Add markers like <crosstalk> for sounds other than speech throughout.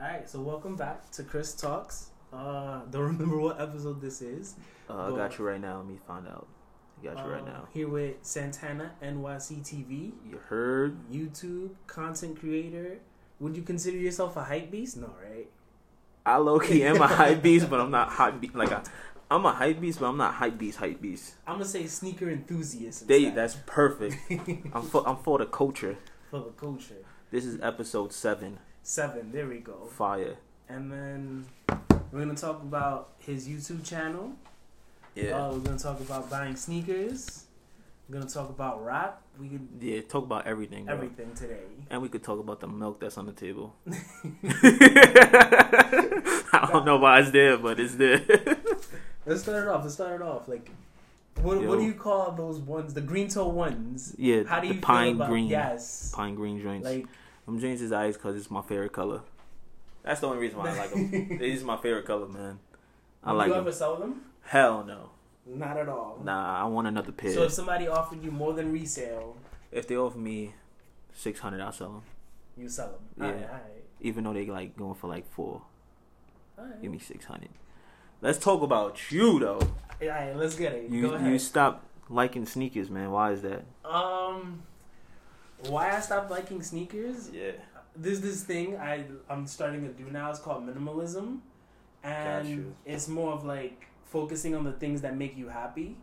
All right, so welcome back to Chris Talks. Uh, <laughs> don't remember what episode this is. Uh, I got you right now. Let me find out. I got you right Uh, now. Here with Santana NYC TV, You heard? YouTube content creator. Would you consider yourself a hype beast? No, right? I low key am a <laughs> hype beast, but I'm not hype beast. Like I, I'm a hype beast, but I'm not hype beast. Hype beast. I'm gonna say sneaker enthusiast. They, that's perfect. <laughs> I'm for, I'm for the culture. for the culture. This is episode seven. Seven. There we go. Fire. And then we're gonna talk about his YouTube channel. Yeah. Uh, we're gonna talk about buying sneakers. We're gonna talk about rap. We could yeah. Talk about everything. Bro. everything today. And we could talk about the milk that's on the table. <laughs> <laughs> I don't know why it's there, but it's there. <laughs> Let's start it off. Let's start it off. Like, what Yo. what do you call those ones? The green toe ones. yeah. How do you pine feel about green. yes? Pine green joints. Like Them jeans is ice because it's my favorite color. That's the only reason why I like them. This <laughs> is my favorite color, man. I would like you them. ever sell them? Hell no. Not at all. Nah, I want another pair. So if somebody offered you more than resale, if they offer me six hundred, I'll sell them. you sell them. Yeah. Alright, alright. Even though they like going for like four, Alright. give me six hundred. Let's talk about you though. Alright, let's get it. Go You ahead. you stop liking sneakers, man. Why is that? Um, why I stopped liking sneakers? Yeah. There's this thing I I'm starting to do now. It's called minimalism, and it's more of like focusing on the things that make you happy.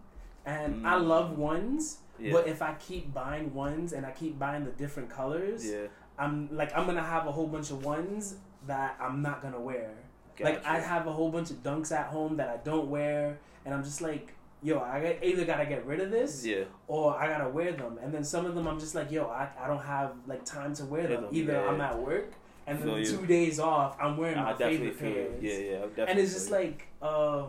And I Mm. love ones, Yeah. but if I keep buying ones and I keep buying the different colors, yeah. I'm like I'm gonna have a whole bunch of ones that I'm not gonna wear. Like I have a whole bunch of dunks at home that I don't wear, and I'm just like, yo, I either gotta get rid of this Yeah. or I gotta wear them. And then some of them I'm just like, yo, I, I don't have like time to wear them. Either yeah. I'm at work and then Feel you. two days off I'm wearing I my definitely favorite pairs. Yeah, yeah. Definitely And it's just you. like uh,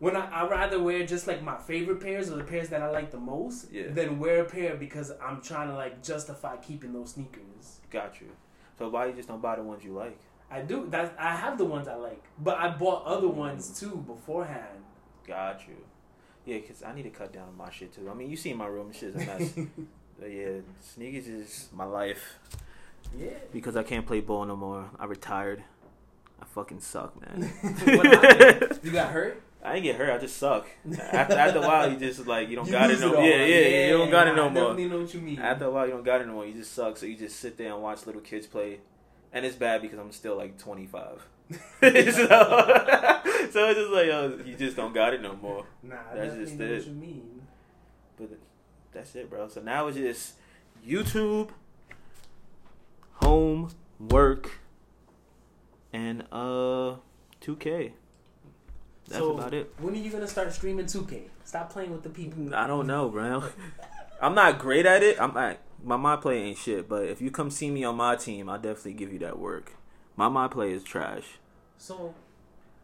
when I I rather wear just like my favorite pairs or the pairs that I like the most Yeah. than wear a pair because I'm trying to like justify keeping those sneakers. got you. So why you just don't buy the ones you like? I do that. I have the ones I like, but I bought other ones Mm. too beforehand. Got you. Yeah, cause I need to cut down on my shit too. I mean, you see my room, shit's a mess. <laughs> but yeah, sneakers is my life Yeah. because I can't play ball no more. I retired. I fucking suck, man. <laughs> what? You got hurt? I didn't get hurt. I just suck. After, after a while, you just like you don't <laughs> You got it no. all. Yeah, yeah, you don't got it I no more. Definitely know what you mean. After a while, you don't got it no more. You just suck. So you just sit there and watch little kids play, and it's bad because I'm still like 25. <laughs> so, so it's just like yo, you just don't got it no more. Nah, That's just it. what you mean. But that's it, bro. So now it's just YouTube, home, work, and uh, 2K. That's so, about it. When are you gonna start streaming 2K? Stop playing with the people. I don't know, bro. <laughs> I'm not great at it. I'm my my play ain't shit. But if you come see me on my team, I'll definitely give you that work. My my play is trash. So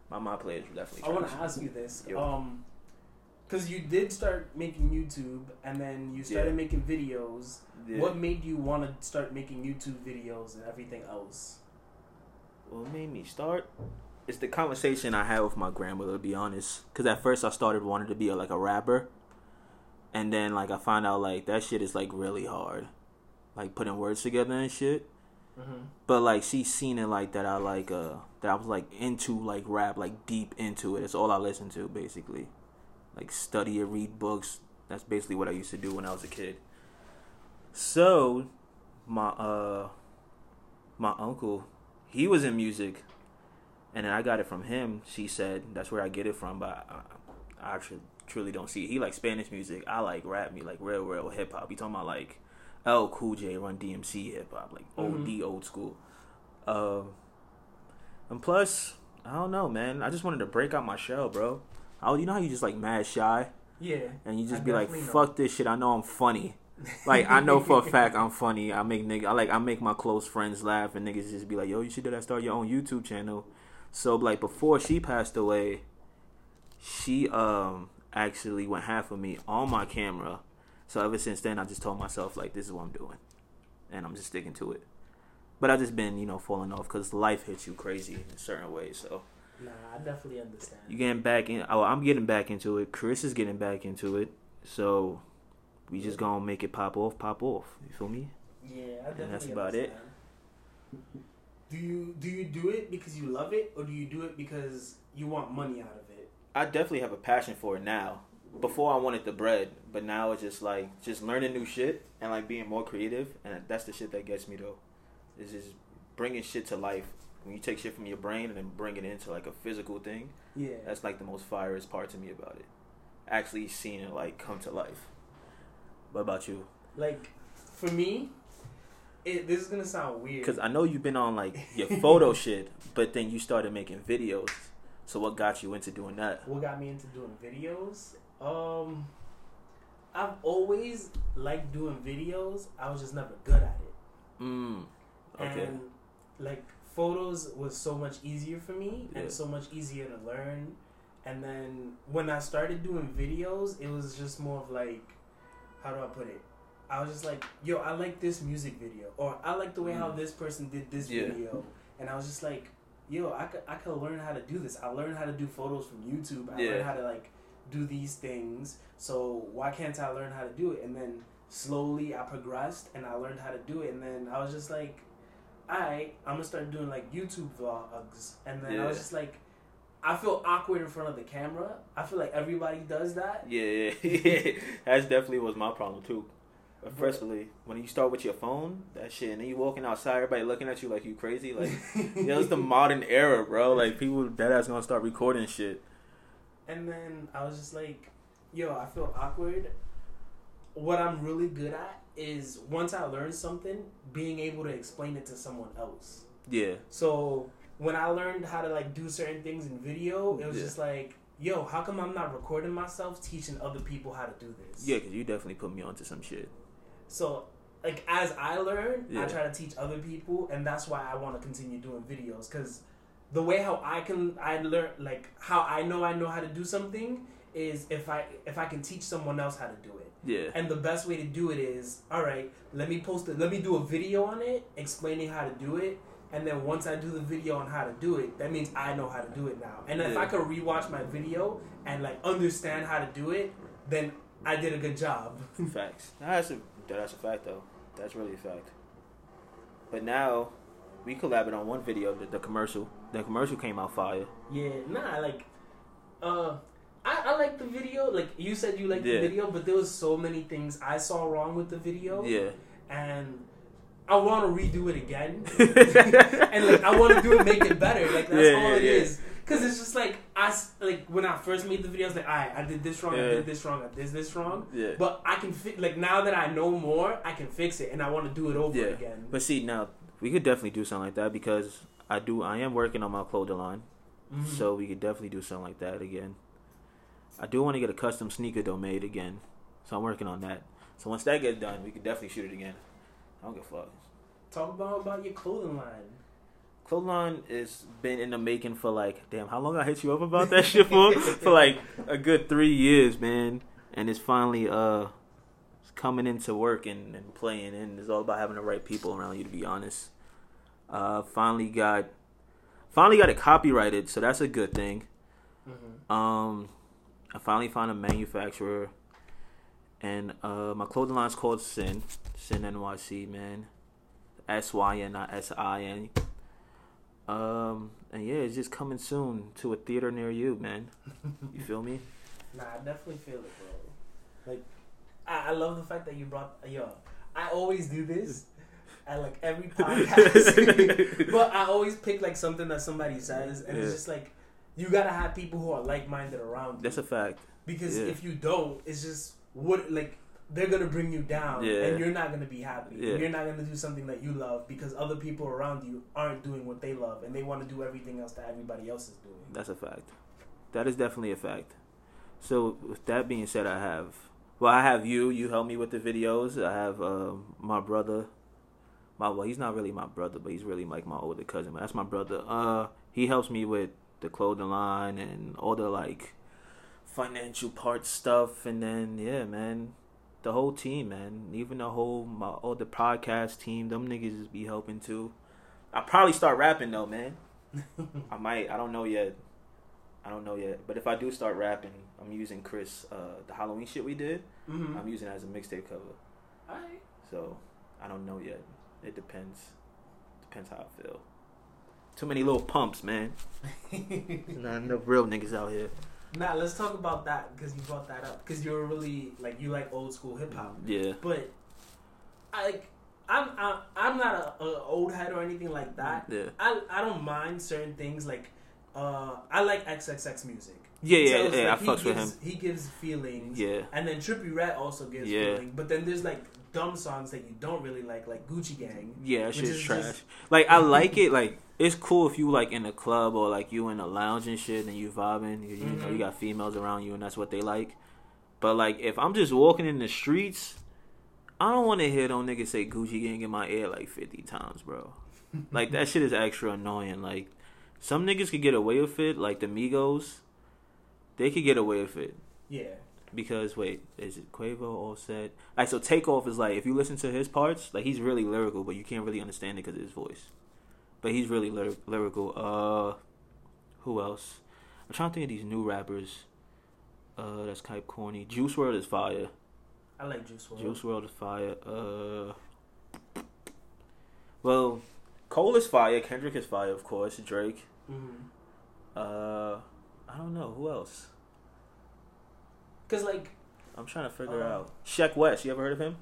My my play is definitely. I want to ask you this, Yo. um, because you did start making YouTube and then you started Yeah. making videos. Yeah. What made you want to start making YouTube videos and everything else? What made me start? It's the conversation I had with my grandmother. To be honest, because at first I started wanting to be a, like a rapper, and then like I found out like that shit is like really hard, like putting words together and shit. Mm-hmm. But like she seen it like that I like uh that I was like into like rap like deep into it. It's all I listen to basically. Like study it, read books. That's basically what I used to do when I was a kid. So my uh my uncle, he was in music and then I got it from him. She said that's where I get it from, but I, I actually truly don't see it. He like Spanish music. I like rap me like real real hip hop. You talking about like L Cool J Run DMC hip hop, like OD old school. Um, and plus, I don't know, man. I just wanted to break out my shell, bro. I, you know how you just like mad shy, Yeah. and you just I be like, know. "Fuck this shit." I know I'm funny. Like I know for a fact I'm funny. I make nigga, I like I make my close friends laugh, and niggas just be like, "Yo, you should do that. Start your own YouTube channel." So like before she passed away, she um actually went half of me on my camera. So ever since then, I just told myself like, "This is what I'm doing," and I'm just sticking to it. But I've just been you know falling off because life hits you crazy in certain ways. So Nah, I definitely understand. you getting back in. Oh, I'm getting back into it. Chris is getting back into it. So we just gonna make it pop off, pop off. You feel me? yeah, I definitely that's about it. understand. do you do you do it because you love it or do you do it because you want money out of it? I definitely have a passion for it now. Before I wanted the bread, but now it's just like just learning new shit and like being more creative, and that's the shit that gets me though. Is just bringing shit to life. When you take shit from your brain and then bring it into like a physical thing, Yeah. that's like the most fireest part to me about it. Actually seeing it like come to life. What about you? Like for me, it this is gonna sound weird. Because I know you've been on like your photo <laughs> shit, but then you started making videos. So what got you into doing that? what got me into doing videos? Um, I've always liked doing videos. I was just never good at it. Mm. Okay. And like photos was so much easier for me Yeah. and so much easier to learn. And then when I started doing videos, it was just more of like, how do I put it? I was just like, yo, I like this music video, or I like the way how Mm. this person did this Yeah. video, and I was just like, yo, I could, I could learn how to do this. I learned how to do photos from YouTube. I Yeah. learned how to like do these things. So why can't I learn how to do it? And then slowly I progressed and I learned how to do it. And then I was just like, alright, I'm gonna start doing like YouTube vlogs. And then I was just like, I feel awkward in front of the camera. I feel like everybody does that. Yeah, yeah. <laughs> That's definitely was my problem too. But firstly, when you start with your phone, that shit, and then you walking outside, everybody looking at you like you crazy. Like, <laughs> yeah, it's the modern era, bro. Like, people that ass gonna start recording shit. And then I was just like, yo, I feel awkward. What I'm really good at is once I learn something, being able to explain it to someone else. Yeah, So when I learned how to like do certain things in video, it was Yeah. just like, yo, how come I'm not recording myself teaching other people how to do this? yeah, because you definitely put me onto some shit. So like as I learn, Yeah. I try to teach other people, and that's why I want to continue doing videos because the way how I can I learn like how I know I know how to do something is if I if I can teach someone else how to do it. Yeah, And the best way to do it is, all right, let me post it. Let me do a video on it, explaining how to do it. And then once I do the video on how to do it, that means I know how to do it now. And if I could rewatch my video and like understand how to do it, then I did a good job. <laughs> facts. That's a that's a fact though. That's really a fact. But now, we collabed on one video, the, the commercial. The commercial came out fire. yeah, nah, like, uh, I, I like the video. Like you said, you like Yeah. the video, but there was so many things I saw wrong with the video, Yeah. and I want to redo it again. <laughs> <laughs> and like I want to do it, make it better. Like that's Yeah, all yeah, it is. Cause it's just like I like when I first made the video, I was like, alright, I did this wrong, I did this wrong, I did this wrong. yeah. But I can fi- like now that I know more, I can fix it, and I want to do it over again. But see, now we could definitely do something like that because I do. I am working on my clothing line, Mhm. so we could definitely do something like that again. I do want to get a custom sneaker though made again, so I'm working on that. So once that gets done, we could definitely shoot it again. I don't give a fuck. talk about about your clothing line. Clothing line has been in the making for like, damn, how long I hit you up about that shit for? <laughs> for like a good three years, man. And it's finally uh coming into work and, and playing, and it's all about having the right people around you. To be honest, uh, finally got finally got it copyrighted, so that's a good thing. Mm-hmm. Um, I finally found a manufacturer, and uh, my clothing line's called Sin Sin NYC, man. S Y N, not S I N. Um, and yeah, it's just coming soon to a theater near you, man. <laughs> You feel me? Nah, I definitely feel it, bro. Like, I, I love the fact that you brought yo. I always do this at like every <laughs> podcast, <laughs> but I always pick like something that somebody says, and Yeah. it's just like you gotta have people who are like minded around you. That's a fact. Because Yeah. if you don't, it's just what like they're gonna bring you down, Yeah. and you're not gonna be happy. You're not gonna do something that you love because other people around you aren't doing what they love, and they want to do everything else that everybody else is doing. That's a fact. That is definitely a fact. So with that being said, I have well, I have you. You help me with the videos. I have um, my brother. My well, he's not really my brother, but he's really like my older cousin. But that's my brother. Uh, he helps me with the clothing line and all the like financial part stuff. And then yeah, man, the whole team, man, even the whole my all the podcast team. Them niggas just be helping too. I probably start rapping though, man. <laughs> I might. I don't know yet. I don't know yet. But if I do start rapping, I'm using Chris. Uh, the Halloween shit we did. Mm-hmm. I'm using it as a mixtape cover. Alright. So I don't know yet. It depends. Depends how I feel. Too many little pumps, man. <laughs> There's not enough real niggas out here. Nah, let's talk about that because you brought that up because you're really like you like old school hip hop, Yeah. but I like I'm I'm, I'm not a, a old head or anything like that. Yeah. I I don't mind certain things like uh I like XXX music. Yeah, yeah, tells, yeah. I like, he fucks with him. gives- He gives feelings. Yeah. And then Trippie Redd also gives Yeah. feeling. But then there's like dumb songs that you don't really like, like Gucci Gang. Yeah, that shit's is trash. just- Like I like it. Like it's cool if you like in a club or like you in a lounge and shit and you vibing. You, you know you got females around you and that's what they like. But like if I'm just walking in the streets, I don't want to hear no nigga say Gucci Gang in my ear like fifty times, bro. like that shit is extra annoying. Like some niggas could get away with it, like the Migos. They could get away with it Yeah. because wait, is it Quavo all said? Like so, Takeoff is like if you listen to his parts, like he's really lyrical, but you can't really understand it because of his voice. But he's really lyr- lyrical. Uh, who else? I'm trying to think of these new rappers. Uh, that's kind of corny. Juice WRLD is fire. I like Juice WRLD. Juice WRLD is fire. Uh, well, Cole is fire. Kendrick is fire, of course. Drake. Mm-hmm. Uh, I don't know who else. Cause like, I'm trying to figure Uh, out. Sheck Wes. You ever heard of him?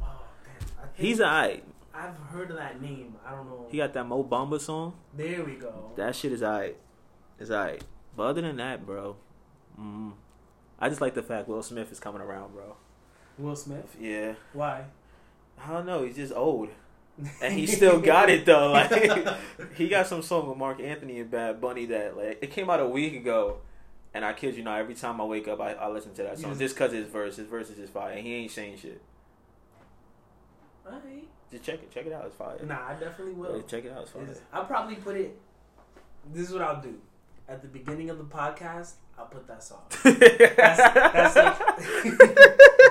oh damn, I think He's alright. I've heard of that name. I don't know. He got that Mo Bamba song. there we go. That shit is alright. It's alright. But other than that, bro, mm, I just like the fact Will Smith is coming around, bro. Will Smith. Yeah. Why? I don't know. He's just old, and he <laughs> still got it though. Like <laughs> he got some song with Marc Anthony and Bad Bunny that like it came out a week ago, and I kid you not, every time I wake up, I, I listen to that song just- just cause his verse. His verse is just fire, and he ain't saying shit. Alright. Just check it. Check it out. It's fire. Nah, I definitely will. Yeah, check it out. It's fire. Is- I'll probably put it. This is what I'll do. At the beginning of the podcast, I'll put that song. <laughs> That's, that's like.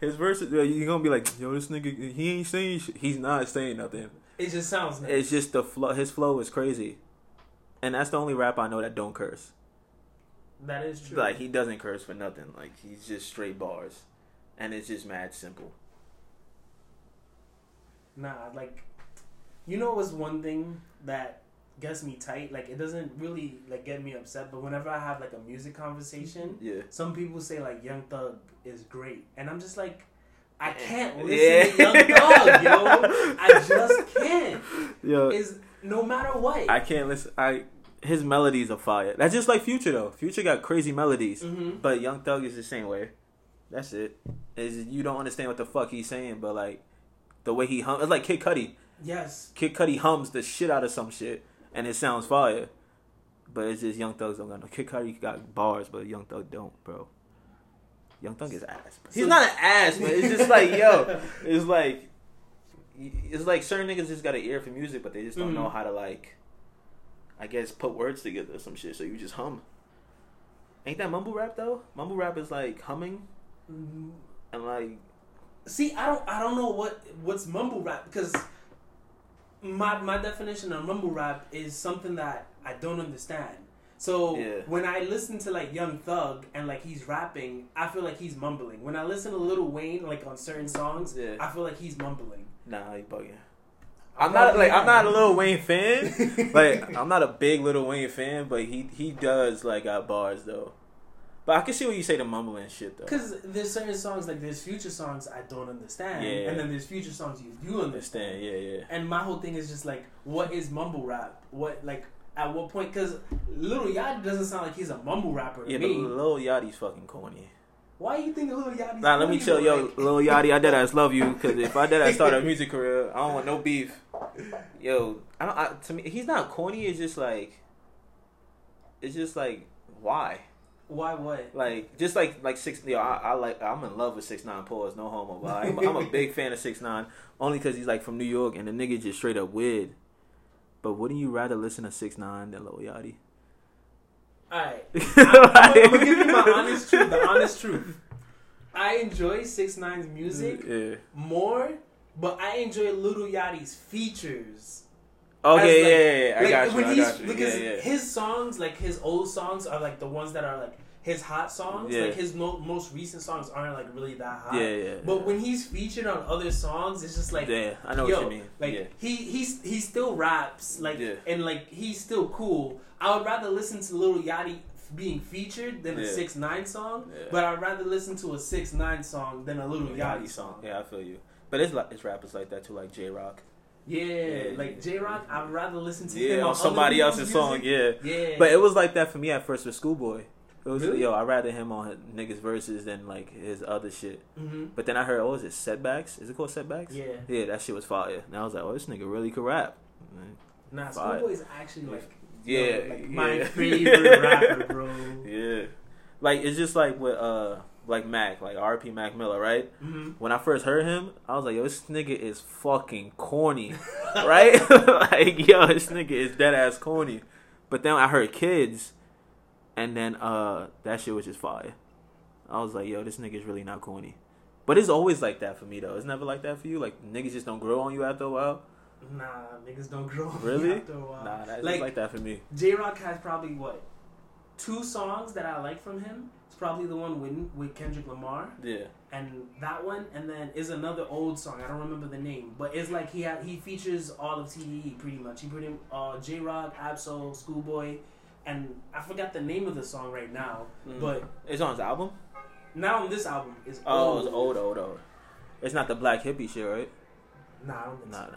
His verse, uh, you're gonna be like, yo, this nigga, he ain't saying, sh-. he's not saying nothing. it just sounds nice. It's just the flow. His flow is crazy, and that's the only rap I know that don't curse. that is true. Like he doesn't curse for nothing. Like he's just straight bars, and it's just mad simple. Nah, like, you know, what's one thing that gets me tight? Like, it doesn't really like get me upset, but whenever I have like a music conversation, Yeah. some people say like Young Thug is great, and I'm just like, I Eh, can't <laughs> listen Yeah. to Young Thug, yo. I just <laughs> can't. Yo, Is no matter what. I can't listen. I his melodies are fire. That's just like Future though. Future got crazy melodies, mm-hmm. but Young Thug is the same way. That's it. Is you don't understand what the fuck he's saying, but like the way he hums, it's like Kid Cudi. Yes. Kid Cudi hums the shit out of some shit, and it sounds fire. But it's just Young Thugs don't got no. Kid Cudi got bars, but Young Thug don't, bro. Young Thug is ass. Bro. He's not an ass, but it's just like yo, <laughs> it's like it's like certain niggas just got an ear for music, but they just don't Mhm. know how to like, I guess, put words together or some shit. So you just hum. Ain't that mumble rap though? Mumble rap is like humming Mhm. and like See, I don't, I don't know what what's mumble rap because my my definition of mumble rap is something that I don't understand. So Yeah. when I listen to like Young Thug and like he's rapping, I feel like he's mumbling. When I listen to Lil Wayne like on certain songs, Yeah. I feel like he's mumbling. nah, you bugging. I'm not like I'm not a Lil Wayne fan. <laughs> like I'm not a big Lil Wayne fan, but he he does like got bars though. But I can see what you say the mumbling shit though. Because there's certain songs like there's future songs I don't understand, Yeah. and then there's future songs you do understand. Yeah, yeah. And my whole thing is just like, what is mumble rap? What like at what point? Because Little Yachty doesn't sound like he's a mumble rapper to Yeah, me. Lil Yachty's fucking corny. Why you think Little Yachty? Nah, let me chill, yo, Lil Yachty. I dead ass love you because if I dead ass start a <laughs> music career, I don't want no beef. Yo, I don't. I, to me, he's not corny. It's just like, it's just like why? Why what? Like just like like six. Yo, I, I like. I'm in love with six nine pause. No homo. But I'm, I'm a big fan of six nine only because he's like from New York and the nigga just straight up weird. But wouldn't you rather listen to six nine than Lil Yachty? All right, <laughs> I'm, I'm, I'm gonna give you my honest truth. The honest truth. I enjoy Six Nine's music Yeah. more, but I enjoy Little Yachty's features. Okay. Like- yeah, yeah, yeah. I like, got you. when I he's got you. because Yeah, yeah. his songs, like his old songs, are like the ones that are like his hot songs. Yeah. Like his mo- most recent songs aren't like really that hot. Yeah, yeah. But when he's featured on other songs, it's just like yeah, I know yo, what you mean. Like yeah, he he's he still raps like and like he's still cool. I would rather listen to Little Yachty being featured than a six nine song, but I'd rather listen to a six nine song than a Little Yachty Yachty song. Yeah, I feel you. But it's like it's rappers like that too, like Jay Rock. Yeah, Yeah, like. Jay Rock, I'd rather listen to Yeah, him on somebody else's song. Yeah. Yeah, But it was like that for me at first with Schoolboy. It was Really? yo, I'd rather him on niggas verses than like his other shit. hmm But then I heard, oh, is it setbacks? Is it called setbacks? Yeah. Yeah, that shit was fire. And I was like, oh, this nigga really could rap. Nah, Fire. Schoolboy is actually like Yeah, yo, like my yeah. favorite rapper, bro. <laughs> Yeah, like it's just like with uh like Mac, like RP Mac Miller, right? hmm When I first heard him, I was like, yo, this nigga is fucking corny, <laughs> right? <laughs> like yo, this nigga is dead ass corny. But then I heard kids, and then uh that shit was just fire. I was like, yo, this nigga is really not corny. But it's always like that for me though. It's never like that for you. Like niggas just don't grow on you after a while. Nah, niggas don't grow. on Really? After a while. Nah, that's Like- like that for me. J Rock has probably what two songs that I like from him. Probably the one with with Kendrick Lamar, Yeah, and that one, and then is another old song. I don't remember the name, but it's like he had, he features all of TDE pretty much. He pretty uh, Jay Rock, Ab-Soul, Schoolboy, and I forgot the name of the song right now. Mm. But it's on his album. now on this album is Oh, old. it's old, old, old. It's not the Black Hippy shit, right? Nah, I don't think so. Nah, nah.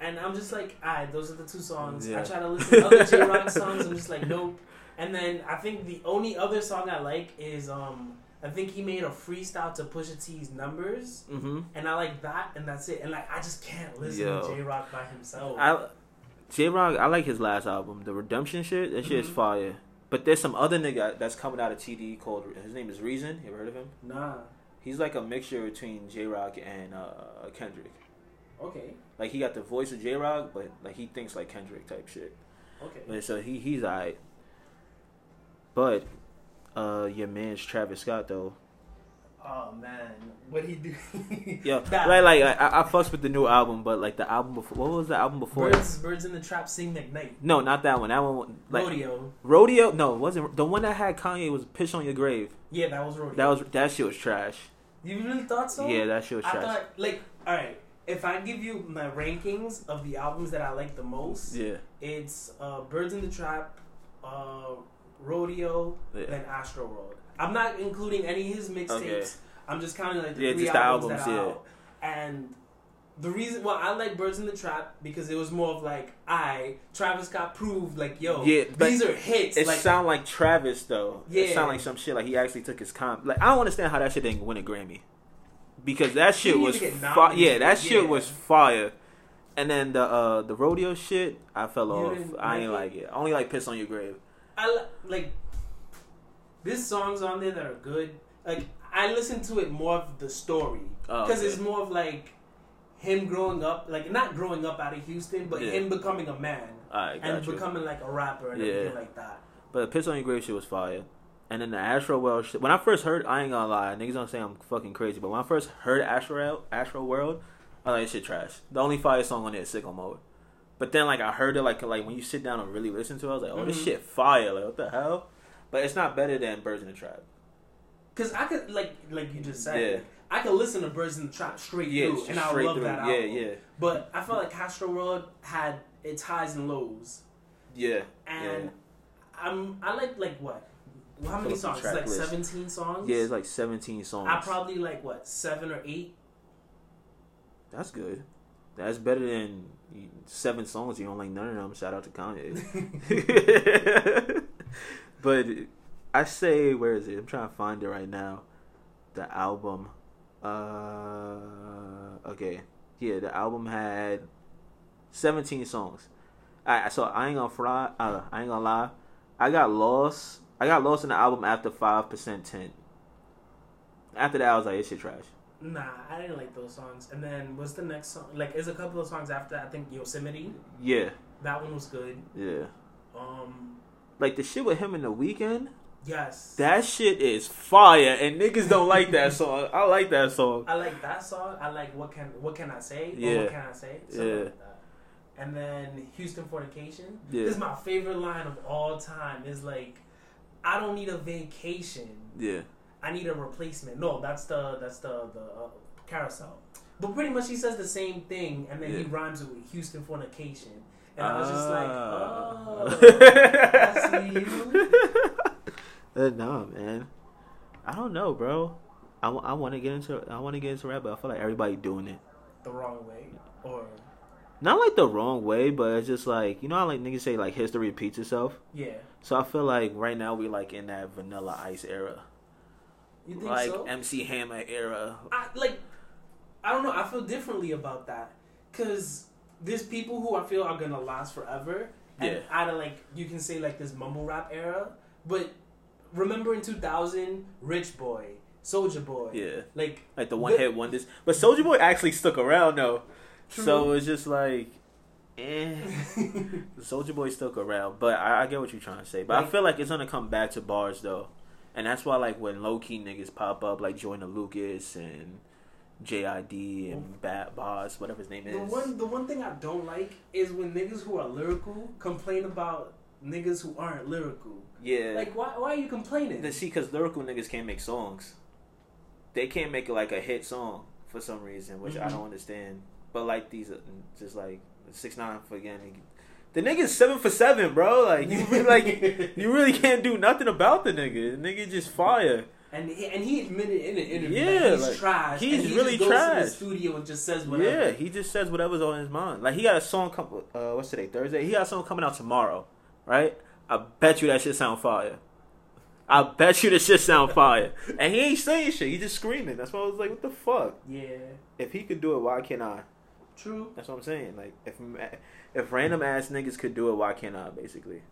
And I'm just like, alright, those are the two songs. Yeah. I try to listen to other Jay Rock songs. I'm just like, nope. And then I think the only other song I like is um I think he made a freestyle to Pusha T's numbers, Mm-hmm. and I like that, and that's it. And like I just can't listen Yo. to Jay Rock by himself. I Jay Rock, I like his last album, the Redemption shit. That shit is Mhm. fire. But there's some other nigga that's coming out of TD called his name is Reason. You ever heard of him? nah, He's like a mixture between Jay Rock and uh, Kendrick. okay, Like he got the voice of Jay Rock, but like he thinks like Kendrick type shit. okay. But so he he's alright. But uh, your man's Travis Scott though. Oh man, what he do? yeah, <laughs> That- like like I, I fucks with the new album, but like the album before. What was the album before? Birds, Birds in the Trap, Sing McKnight, No, not that one. That one like Rodeo. Rodeo. No, it wasn't the one that had Kanye was "Piss on Your Grave." Yeah, that was Rodeo. That was that shit was trash. You really thought so? Yeah, that shit was I trash. thought like, all right. If I give you my rankings of the albums that I like the most, yeah, it's uh, Birds in the Trap, uh, Rodeo, yeah, then Astro World. I'm not including any of his mixtapes. Okay. I'm just counting like the Yeah, three albums, albums, yeah. out. And the reason why I like Birds in the Trap because it was more of like I Travis Scott proved like yo Yeah, these are hits it like sound like Travis though. Yeah, It sound like some shit like he actually took his comp. Like I don't understand how that shit didn't win a Grammy because that shit was fi- yeah that shit yeah. was fire. And then the uh the rodeo shit, I fell You off. I ain't like like it. I only like piss on your grave. I like there's songs on there that are good. Like I listen to it more of the story Oh, because okay. it's more of like him growing up, like not growing up out of Houston, but Yeah. him becoming a man and you. becoming like a rapper and Yeah. everything like that. But piss on your grave shit was fire. And then the Astro World shit. When I first heard, I ain't gonna lie, niggas don't say I'm fucking crazy. But when I first heard Astro Astro World, I was like, shit trash. The only fire song on it is Sicko Mode. But then like I heard it like like when you sit down and really listen to it, I was like, oh, this Mhm. shit fire. Like what the hell? But it's not better than Birds in the Trap. Cause I could like like you just said, Yeah. I could listen to Birds in the Trap straight Yeah, through, and I love through. that Yeah, album. yeah, yeah. But I felt like Astro World had its highs and lows, yeah. and yeah. I'm I like like what. How many Pull up the songs? It's like list. 17 songs. Yeah, it's like 17 songs. I probably like what seven or eight. That's good. That's better than seven songs. You don't like none of them. Shout out to Kanye. <laughs> <laughs> but I say, where is it? I'm trying to find it right now. The album. Uh, okay. Yeah, the album had 17 songs. I so I ain't gonna fly. Uh, I ain't gonna lie. I got lost. I got lost in the album after five percent tint. After that, I was like, this shit trash. Nah, I didn't like those songs. And then what's the next song? Like, there's a couple of songs after. I think Yosemite. Yeah, That one was good. yeah. Um, Like the shit with him in the Weeknd. yes. That shit is fire, and niggas don't like that <laughs> song. I like that song. I like that song. I like what can what can I say? Yeah. what can I say? Something Yeah. like. And then Houston Fornication. Yeah. This is my favorite line of all time. Is like, I don't need a vacation. Yeah. I need a replacement. No, that's the that's the the uh, carousel. But pretty much he says the same thing, and then he rhymes it with Houston fornication, and I was just Ah. like, oh, I see you. <laughs> Uh, nah, man. I don't know, bro. I, want to get into I want to get into rap, but I feel like everybody doing it. the wrong way, or Not like the wrong way, but it's just like you know how like niggas say like history repeats itself. yeah. So I feel like right now we like in that Vanilla Ice era, You think like so? MC Hammer era. I like. I don't know. I feel differently about that because there's people who I feel are gonna last forever, and Yeah. out of like you can say like this mumble rap era, but remember in 2000, Rich Boy, Soulja Boy, Yeah, like like the one hit wonders. But Soulja Boy actually stuck around though, True. so it's just like, eh. <laughs> Soulja Boy stuck around, but I, I get what you're trying to say. But I feel like it's gonna come back to bars though, and that's why like when low key niggas pop up like Joyner Lucas and JID and Bat Boss, whatever his name is. the one the one thing I don't like is when niggas who are lyrical complain about niggas who aren't lyrical. yeah, Like why why are you complaining? The- see, because lyrical niggas can't make songs. They can't make like a hit song for some reason, which I Mhm. don't understand. But like these, uh, just like six nine for again, the nigga's seven for seven, bro. Like you really, like you really can't do nothing about the nigga. The nigga just fire. And he, and he admitted in an interview Yeah, that he's like, trash. he's he really just goes to trash. the studio and just says whatever. Yeah, he just says whatever's on his mind. Like he got a song come. Uh, what's today? Thursday. He got a song coming out tomorrow, right? I bet you that shit sound fire. I bet you the shit sound fire. And he ain't saying shit. He just screaming. That's why I was like, what the fuck? Yeah, If he could do it, why can't I? True. That's what I'm saying. Like if eh, if random ass niggas could do it, why can't I? Basically.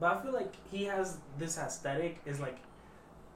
But I feel like he has this aesthetic is like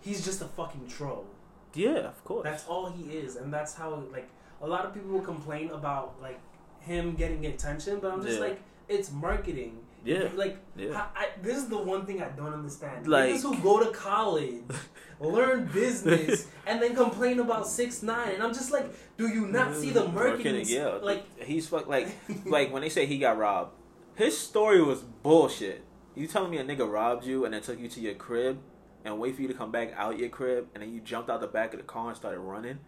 he's just a fucking troll. Yeah, of course. That's all he is, and that's how like a lot of people will complain about like him getting attention. But I'm just Yeah. like, it's marketing. yeah. Like Yeah. I, I, this is the one thing I don't understand. Like- Niggas who go to college, <laughs> learn business, <laughs> and then complain about six nine, and I'm just like, do you not see the marketing? Yeah, Like, he's fuck like <laughs> like when they say he got robbed, his story was bullshit. You telling me a nigga robbed you and then took you to your crib and wait for you to come back out your crib and then you jumped out the back of the car and started running?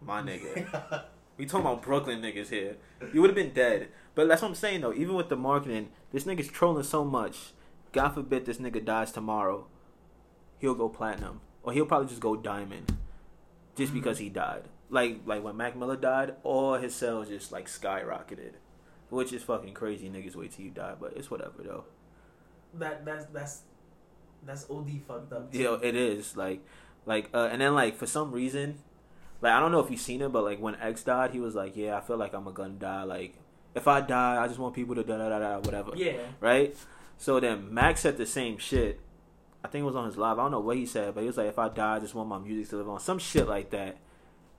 My <laughs> nigga. we talking about Brooklyn niggas here. You would have been dead. But that's what I'm saying though. Even with the marketing, this nigga's trolling so much. God forbid this nigga dies tomorrow. He'll go platinum. Or he'll probably just go diamond. Just Mhm. because he died. Like like when Mac Miller died, all his sales just like skyrocketed. Which is fucking crazy. Niggas wait till you die, but it's whatever though. that that's that's that's od fucked up. Yeah, it is like, like, uh, and then like for some reason, like I don't know if you've seen it, but like when X died, he was like, "Yeah, I feel like I'm a gonna die. Like if I die, I just want people to da da da da whatever." Yeah, Right. So then Max said the same shit. I think it was on his live. I don't know what he said, but he was like, "If I die, I just want my music to live on." Some shit like that.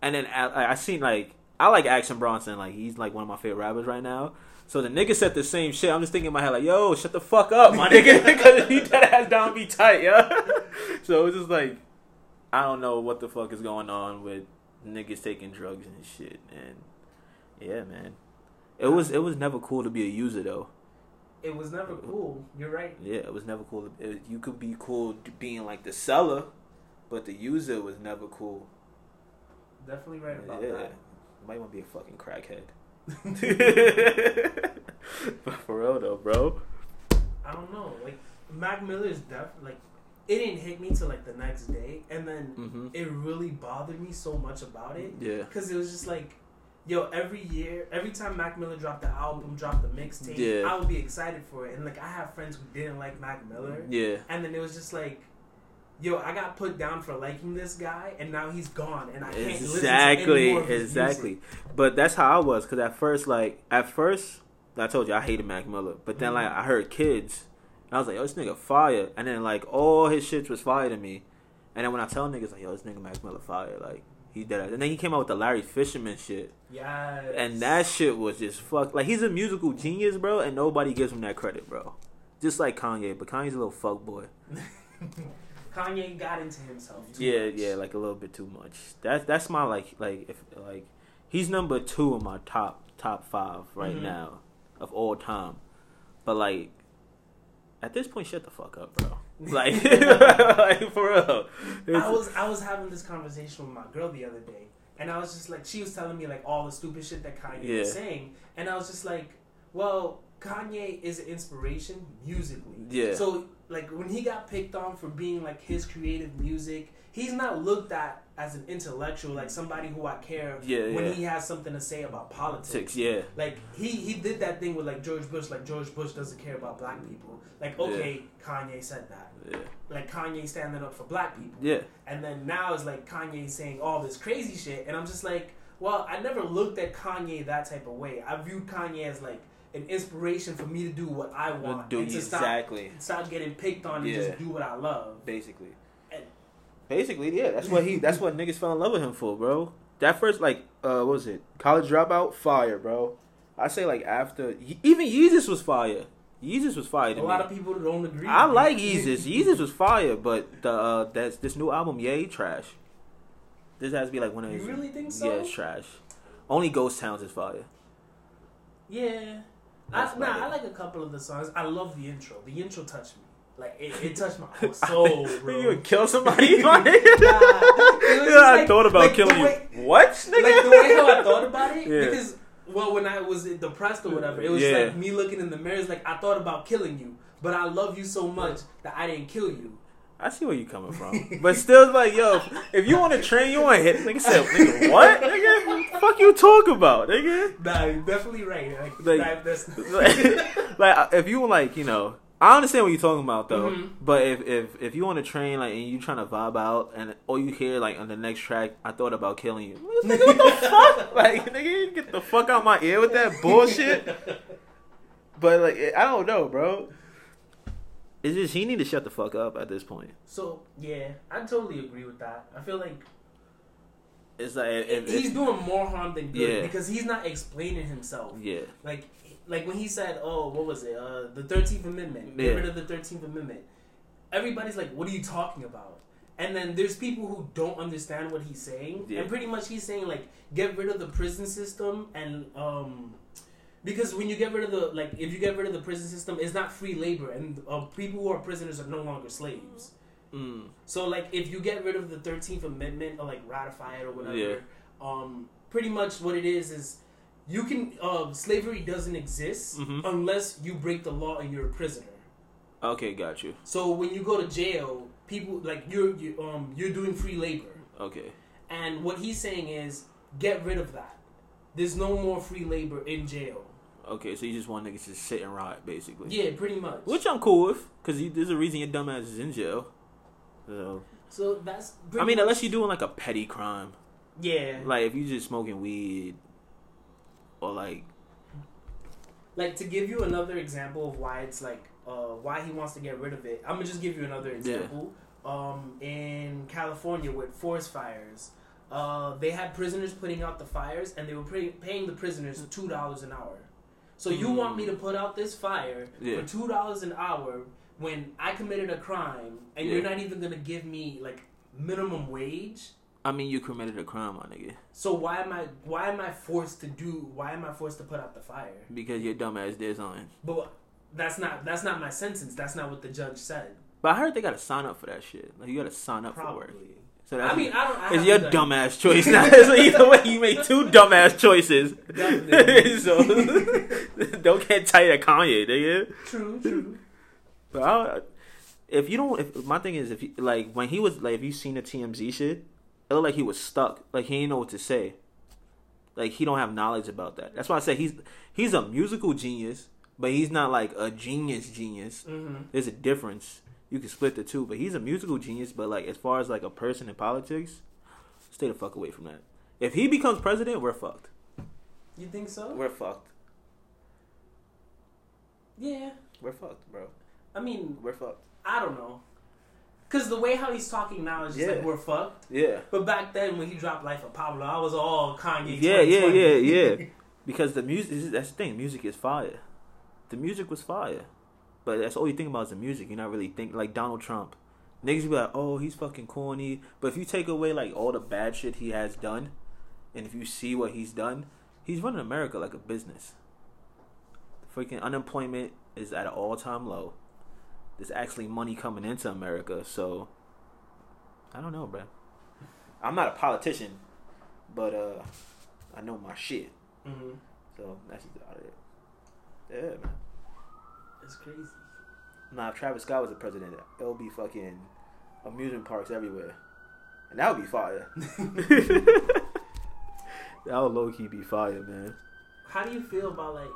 And then I, I seen like I like Action Bronson. Like he's like one of my favorite rappers right now. So the nigga said the same shit. I'm just thinking in my head like, "Yo, shut the fuck up, my nigga," <laughs> because he dead ass down be tight, yeah. <laughs> so it's just like I don't know what the fuck is going on with niggas taking drugs and shit. And yeah, man, it was it was never cool to be a user though. It was never cool. You're right. Yeah, it was never cool. It, you could be cool being like the seller, but the user was never cool. Definitely right about yeah, that. you might want to be a fucking crackhead. <laughs> <laughs> but for real though, bro. I don't know. Like Mac Miller's death, like it didn't hit me till like the next day, and then hmm it really bothered me so much about it Yeah, because it was just like, yo, every year, every time Mac Miller dropped the album, dropped the mixtape, Yeah. I would be excited for it, and like I have friends who didn't like Mac Miller, yeah, and then it was just like. Yo, I got put down for liking this guy, and now he's gone, and I can't listen to exactly, any more of his exactly. music. But that's how I was because at first, like at first, I told you I hated Mac Miller, but then Mhm. like I heard kids, and I was like, "Yo, this nigga fire," and then like all his shit was fire to me, and then when I tell niggas like, "Yo, this nigga Mac Miller fire," like he did, and then he came out with the Larry Fisherman shit, Yeah. and that shit was just fuck. Like he's a musical genius, bro, and nobody gives him that credit, bro. Just like Kanye, but Kanye's a little fuck boy. <laughs> Kanye got into himself. Too Yeah, much. yeah, like a little bit too much. That's that's my like like if like he's number two in my top top five right Mhm. now of all time. But like at this point, shut the fuck up, bro. Like, <laughs> like for real. I was I was having this conversation with my girl the other day, and I was just like, she was telling me like all the stupid shit that Kanye Yeah. was saying, and I was just like, well, Kanye is an inspiration musically. Yeah. So like when he got picked on for being like his creative music, he's not looked at as an intellectual, like somebody who I care Yeah, when yeah. he has something to say about politics. Six, yeah. Like he he did that thing with like George Bush. Like George Bush doesn't care about black people. Like okay, Kanye said that. Yeah. Like Kanye standing up for black people. Yeah. And then now it's like Kanye saying all this crazy shit, and I'm just like, well, I never looked at Kanye that type of way. I viewed Kanye as like an inspiration for me to do what I want Do and to exactly. stop stop getting picked on and Yeah. just do what I love. Basically. Basically, yeah. That's what he. That's what niggas fell in love with him for, bro. That first, like, uh, what was it? College dropout, fire, bro. I say like after even Yeezus was fire. Yeezus was fire to A me. lot of people don't agree. I like. Yeezus. Yeezus was fire, but the uh, that's this new album, Ye, trash. This has to be like one of You his. really think so? Yeah, it's trash. Only Ghost Towns is fire. Yeah. That's I, nah, it. I like a couple of the songs. I love the intro. The intro touched me. Like it, it <laughs> touched my whole soul, bro. you would kill somebody, my nigga. Nah, was just <laughs> I thought about like killing way- you. What, nigga? like the way how I thought about it, Yeah. because well, when I was depressed or whatever, it was Yeah. like me looking in the mirror. It's like I thought about killing you, but I love you so much that I didn't kill you. I see where you're coming from, <laughs> but still, like, yo, if you want to train, you want to hit. Nigga said, nigga, what? Nigga, what fuck you talk about, nigga? Nah, you're definitely right. Like, Like- like, like, if you like, you know, I understand what you're talking about though. Mhm. But if if if you want to train like and you trying to vibe out and all you hear like on the next track, I thought about killing you. Nigga, what the <laughs> fuck? Like, nigga, you get the fuck out my ear with that bullshit. But like, I don't know, bro. It's just he need to shut the fuck up at this point. so yeah, I totally agree with that. I feel like It's like if, he's if, doing more harm than good Yeah. because he's not explaining himself. yeah, Like, like when he said, "Oh, what was it? Uh, the Thirteenth Amendment. Get Yeah. rid of the Thirteenth Amendment." Everybody's like, "What are you talking about?" And then there's people who don't understand what he's saying, Yeah. and pretty much he's saying like, "Get rid of the prison system," and um, because when you get rid of the like, if you get rid of the prison system, it's not free labor, and uh, people who are prisoners are no longer slaves. mm, So like if you get rid of the Thirteenth Amendment or like ratify it or whatever, Yeah. um, pretty much what it is is you can uh, slavery doesn't exist Mhm. unless you break the law and you're a prisoner. okay, got you. So when you go to jail, people like you're you, um you're doing free labor, Okay, and what he's saying is get rid of that. There's no more free labor in jail. okay. So you just want niggas to sit and rot, basically. Yeah, pretty much. Which I'm cool with, because there's a reason your dumb ass is in jail. So, so that's. I mean, much- unless you're doing like a petty crime, yeah, like if you're just smoking weed, or like, like to give you another example of why it's like uh, why he wants to get rid of it i'm gonna just give you another example um, in california with forest fires uh, they had prisoners putting out the fires and they were pay- paying the prisoners two dollars an hour so you Mm. want me to put out this fire Yeah. for two dollars an hour when i committed a crime and Yeah. you're not even gonna give me like minimum wage I mean, you committed a crime, my nigga, so why am i why am i forced to do why am i forced to put out the fire because your dumb ass did something. But that's not that's not my sentence. That's not what the judge said. But I heard they gotta sign up for that shit. Like you gotta sign up for Probably. work. So that's I mean, I don't. I it's your dumbass choice now. <laughs> so either way, you made two dumbass choices. <laughs> So <laughs> don't get tight at Kanye, nigga. True, true. But I, if you don't, if my thing is, if you, like when he was like, if you seen the TMZ shit, it looked like he was stuck. Like he didn't know what to say. Like he don't have knowledge about that. That's why I say he's he's a musical genius, but he's not like a genius genius. hmm There's a difference. You can split the two, but he's a musical genius. But like as far as like a person in politics, stay the fuck away from that. If he becomes president, we're fucked. You think so? We're fucked. Yeah. We're fucked, bro. I mean, We're fucked. I don't know. Cause the way how he's talking now is just Yeah. like we're fucked. Yeah. But back then when he dropped Life of Pablo, I was all Kanye. Yeah, yeah, yeah, yeah. <laughs> Because the music, that's the thing. Music is fire. The music was fire, but that's all you think about is the music. You're not really think like Donald Trump. Niggas be like, oh, he's fucking corny. But if you take away like all the bad shit he has done, and if you see what he's done, he's running America like a business. Freaking unemployment is at an all time low. There's actually money coming into America. So I don't know, bro. I'm not a politician, but uh, I know my shit. hmm So that's just about it. Yeah, man. It's crazy. Nah, if Travis Scott was the president, it'll be fucking amusement parks everywhere, and that would be fire. <laughs> <laughs> that would low key be fire, man. How do you feel about like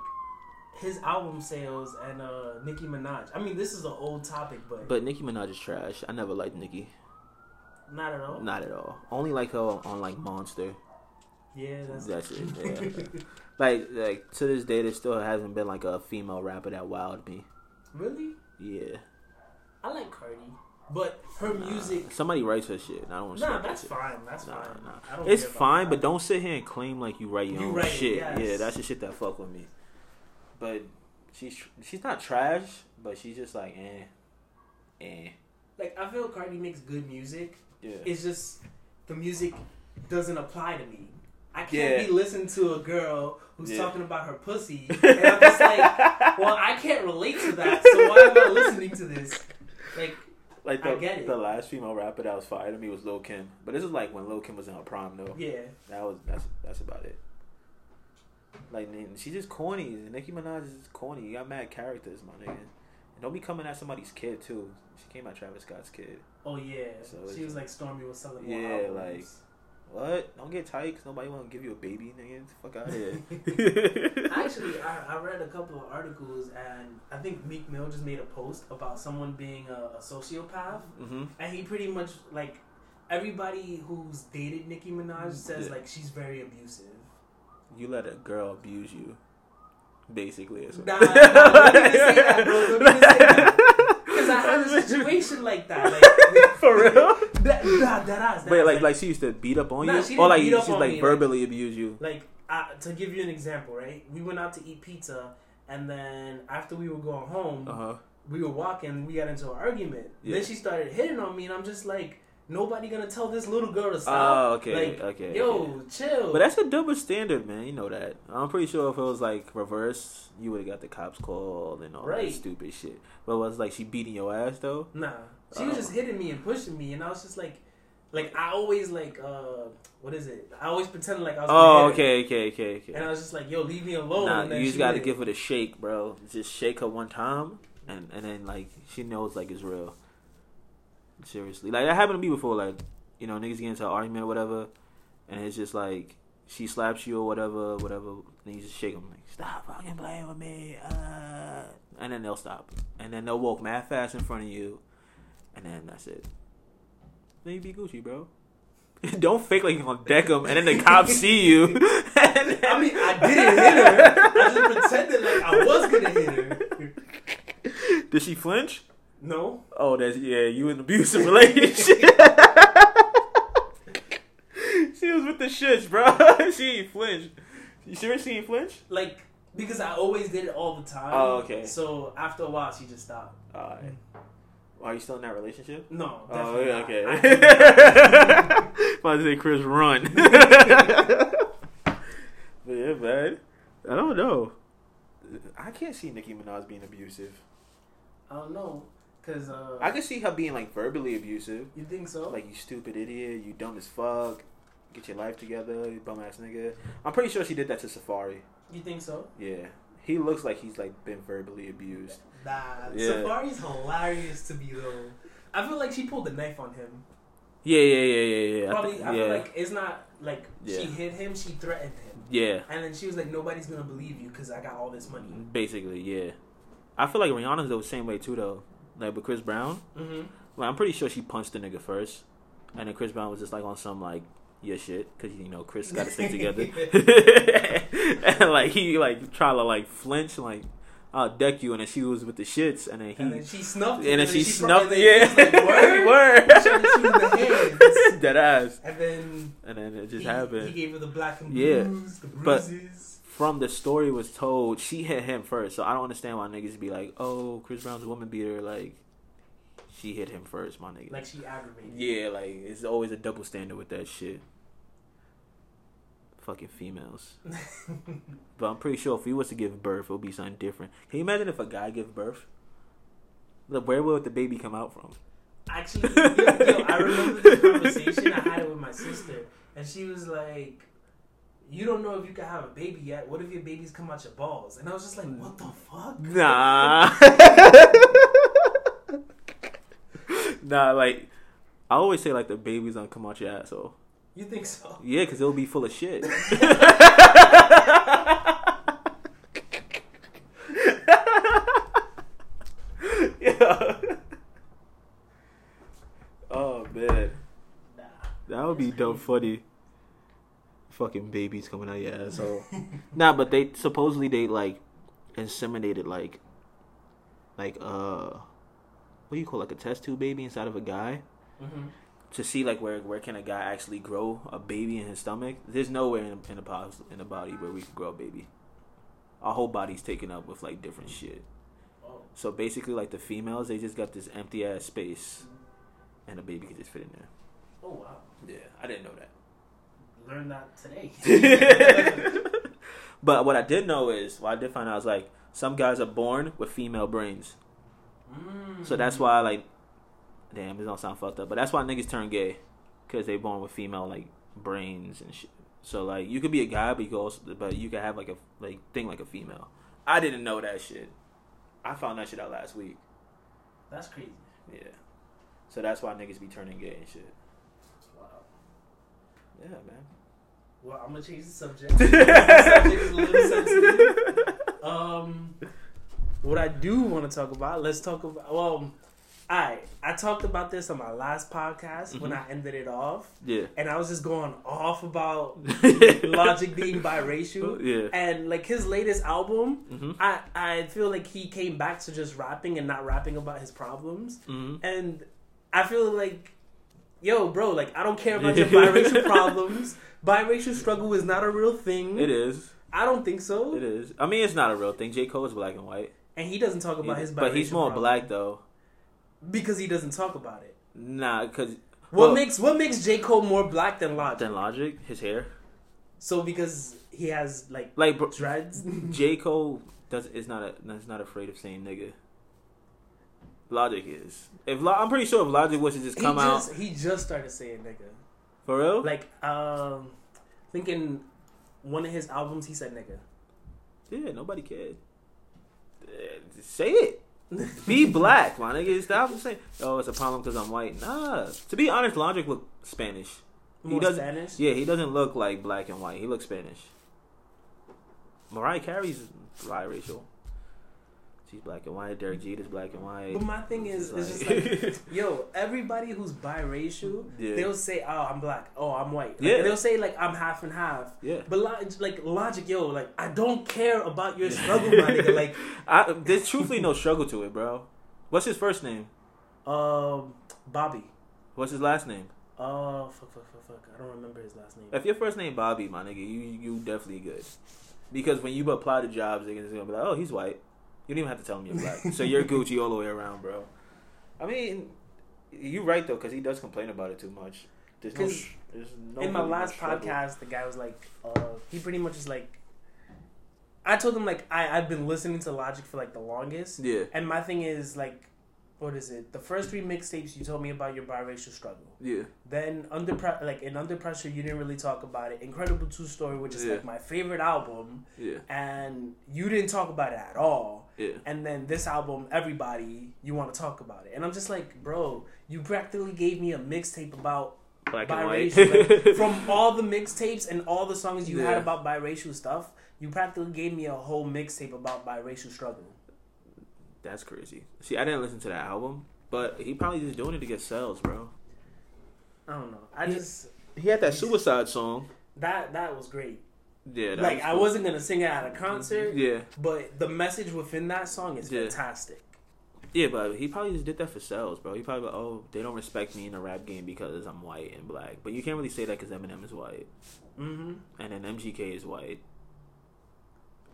his album sales and uh Nicki Minaj? I mean, this is an old topic, but, But Nicki Minaj is trash. I never liked Nicki. not at all. Not at all. Only like her on like Monster. Yeah, that's That's it. Yeah. <laughs> like like to this day, there still hasn't been like a female rapper that wowed me. really. Yeah. I like Cardi, but her music. Somebody writes her shit. I don't want to. Nah, that's fine. That's Nah, fine. nah. I don't It's fine, that. but don't sit here and claim like you write your You own write it, shit. yes. Yeah, that's the shit that fuck with me. But she's she's not trash, but she's just like eh, eh. like I feel Cardi makes good music. Yeah. It's just the music doesn't apply to me. I can't Yeah. be listening to a girl who's Yeah. talking about her pussy, <laughs> and I'm just like, well, I can't relate to that. So why am I listening to this? Like, Like I the, get it. the last female rapper that was fired to me was Lil Kim, but this is like when Lil Kim was in her prime though. yeah, That was that's that's about it. Like she's just corny. Nicki Minaj is just corny. You got mad characters, my nigga. And don't be coming at somebody's kid too. She came at Travis Scott's kid. oh yeah. So she was like, Stormi was selling Yeah, albums. What? Don't get tight because nobody want to give you a baby, nigga. Fuck out of here. <laughs> <laughs> Actually, I, I read a couple of articles, and I think Meek Mill just made a post about someone being a, a sociopath, hmm and he pretty much like everybody who's dated Nicki Minaj says Yeah. like she's very abusive. You let a girl abuse you, basically. Is what- Nah, nah, say that, bro. Say that. <laughs> Because I had a situation like that. Like, <laughs> For real? that, that, that ass, that Wait, ass, like like she used to beat up on Nah, you, she or like beat up she's on like me, like- verbally abuse you. like uh, to give you an example, right? We went out to eat pizza, and then after we were going home, Uh huh. we were walking, we got into an argument. Yeah. Then she started hitting on me, and I'm just like, nobody gonna tell this little girl to stop. Oh, okay, Like, okay. Yo, okay. chill. But that's a double standard, man. You know that. I'm pretty sure if it was like reverse, you would have got the cops called and all that stupid shit. But it was like she beating your ass though. nah. She was Oh. just hitting me and pushing me, and I was just like, like I always like, uh, what is it? I always pretended like I was. Oh, gonna hit her. okay, okay, okay, okay. And I was just like, yo, leave me alone. Nah, you just gotta give her the shake, bro. Just shake her one time, and and then like she knows like it's real. Seriously, like that happened to me before. Like you know, niggas get into an argument or whatever, and it's just like she slaps you or whatever, whatever. And you just shake them like, stop fucking playing with me, uh, and then they'll stop, and then they'll walk mad fast in front of you, and then that's it. Then you be Gucci, bro. <laughs> Don't fake like you're gonna deck them, and then the cops see you. <laughs> and then- I mean, I didn't hit her. I just <laughs> pretended like I was gonna hit her. Did she flinch? No, Oh, that's yeah. You in an abusive <laughs> relationship. <laughs> she was with the shits, bro. <laughs> she ain't flinched. You sure she ain't flinch? like because I always did it all the time. Oh, okay. So after a while, she just stopped. Alright. Are you still in that relationship? No, Oh, definitely yeah, okay. I- About to say Chris, run. but yeah, man. I don't know. I can't see Nicki Minaj being abusive. I don't know, cause uh, I can see her being like verbally abusive. you think so? Like you stupid idiot, you dumb as fuck. Get your life together, you bum ass nigga. I'm pretty sure she did that to Safaree. you think so? Yeah, he looks like he's like been verbally abused. Nah, Yeah. Safaree's hilarious to me though. I feel like she pulled the knife on him. Yeah, yeah, yeah, yeah, yeah. I Probably, thi- I yeah, feel like it's not like Yeah. she hit him; she threatened him, yeah. and then she was like, "Nobody's gonna believe you because I got all this money." Basically, yeah. I feel like Rihanna's the same way too, though. Like with Chris Brown, Mm-hmm. like I'm pretty sure she punched the nigga first, and then Chris Brown was just like on some like yeah shit because you know Chris got to stick together, and <laughs> <laughs> like he like try to like flinch like I'll deck you, and then she was with the shits, and then he And then she snuffed it. and then she fr- snuffed it. Yeah, <laughs> like, word. word. Trying to shoot in the hands. Dead ass. And then And then it just he, happened. he gave her the black and Yeah, blues, the but- bruises. From the story was told, she hit him first. So I don't understand why niggas be like, "Oh, Chris Brown's a woman beater." Like, she hit him first, my nigga. like she aggravated. yeah, like it's always a double standard with that shit. Fucking females. <laughs> but I'm pretty sure if he was to give birth, it would be something different. Can you imagine if a guy give birth? The- Where would the baby come out from? Actually, yo, yo, I remember this <laughs> conversation. I had it with my sister, and she was like, "You don't know if you can have a baby yet. What if your babies come out your balls?" And I was just like, "What the fuck?" Nah. <laughs> nah, like I always say, like the babies gonna come out your asshole. You think so? Yeah, because it'll be full of shit. <laughs> yeah. Oh man, Nah. that would be dumb funny. Fucking babies coming out your asshole. <laughs> nah, but they supposedly they like inseminated like like uh what do you call it, like a test tube baby inside of a guy hmm to see like where where can a guy actually grow a baby in his stomach. There's nowhere in in the body in the body where we can grow a baby. Our whole body's taken up with like different shit. Oh. So basically, like the females, they just got this empty ass space, and a baby can just fit in there. Oh wow. Yeah, I didn't know that. Learned that today. <laughs> but what I did know is, what I did find out is like some guys are born with female brains. Mm. So that's why like, damn, this don't sound fucked up, but that's why niggas turn gay, cause they born with female like brains and shit. So like you could be a guy, but you could also, but you could have like a like thing like a female. I didn't know that shit. I found that shit out last week. That's crazy. Yeah. So that's why niggas be turning gay and shit. Wow. Yeah, man. Well, I'm gonna change the subject. the subject a. Um, what I do want to talk about, let's talk about. Well, I I talked about this on my last podcast when Mhm. I ended it off, Yeah. and I was just going off about <laughs> Logic being biracial, Yeah. and like his latest album. Mm-hmm. I I feel like he came back to just rapping and not rapping about his problems, Mm-hmm. and I feel like. Yo, bro, like I don't care about your <laughs> biracial problems. Biracial struggle is not a real thing. It is. I don't think so. It is. I mean, it's not a real thing. J. Cole is black and white. And he doesn't talk about He- his but he's more problem. black though. because he doesn't talk about it. Nah, because What Well- makes what makes J Cole more black than Logic? then Logic, his hair, So because he has like like bro, dreads. J. <laughs> Cole does is not a is not afraid of saying nigga. Logic is. If Lo- I'm pretty sure if Logic was to just he come out he just started saying nigga. for real, Like um, thinking one of his albums he said nigga. yeah, nobody cared. Just Say it. Be <laughs> black, my nigga. Stop saying, "Oh, it's a problem because I'm white." Nah. To be honest, Logic look Spanish. He doesn't- Spanish. Yeah, he doesn't look like black and white. He looks Spanish. Mariah Carey's biracial. She's black and white. Derek Jeter's black and white. But my thing is, it's just Like- like, <laughs> yo, everybody who's biracial, Yeah. they'll say, "Oh, I'm black. Oh, I'm white." Like, Yeah. they'll say like I'm half and half. yeah. But lo- like logic, yo, like I don't care about your <laughs> struggle, my nigga. Like, <laughs> I, there's truthfully no struggle to it, bro. What's his first name? um, Bobby. What's his last name? Oh, fuck, fuck, fuck, fuck. I don't remember his last name. If your first name Bobby, my nigga, you you definitely good. Because when you apply to jobs, they're gonna be like, "Oh, he's white." You don't even have to tell them you're black. so you're Gucci all the way around, bro. I mean, you're right though, because he does complain about it too much. There's no. sh- There's no In my really last struggle. podcast, the guy was like, uh, he pretty much is like, I told him like I I've been listening to Logic for like the longest, Yeah, and my thing is like, what is it? The first three mixtapes you told me about your biracial struggle. yeah, Then under pre- like in under pressure, you didn't really talk about it. Incredible True Story, which is Yeah. like my favorite album, yeah, and you didn't talk about it at all. Yeah. And then this album, everybody, you want to talk about it, and I'm just like, bro, you practically gave me a mixtape about Black biracial. like, <laughs> from all the mixtapes and all the songs you had about biracial stuff, you practically gave me a whole mixtape about biracial struggle. That's crazy. See, I didn't listen to that album, but he probably just doing it to get sales, bro. I don't know. I Yeah. just He had that suicide song. that that was great. Yeah, like was I wasn't gonna sing it at a concert, Yeah, but the message within that song is Yeah. fantastic. yeah, but he probably just did that for sales, bro. He probably like, oh, they don't respect me in the rap game because I'm white and black. But you can't really say that because Eminem is white, Mm-hmm. and then MGK is white,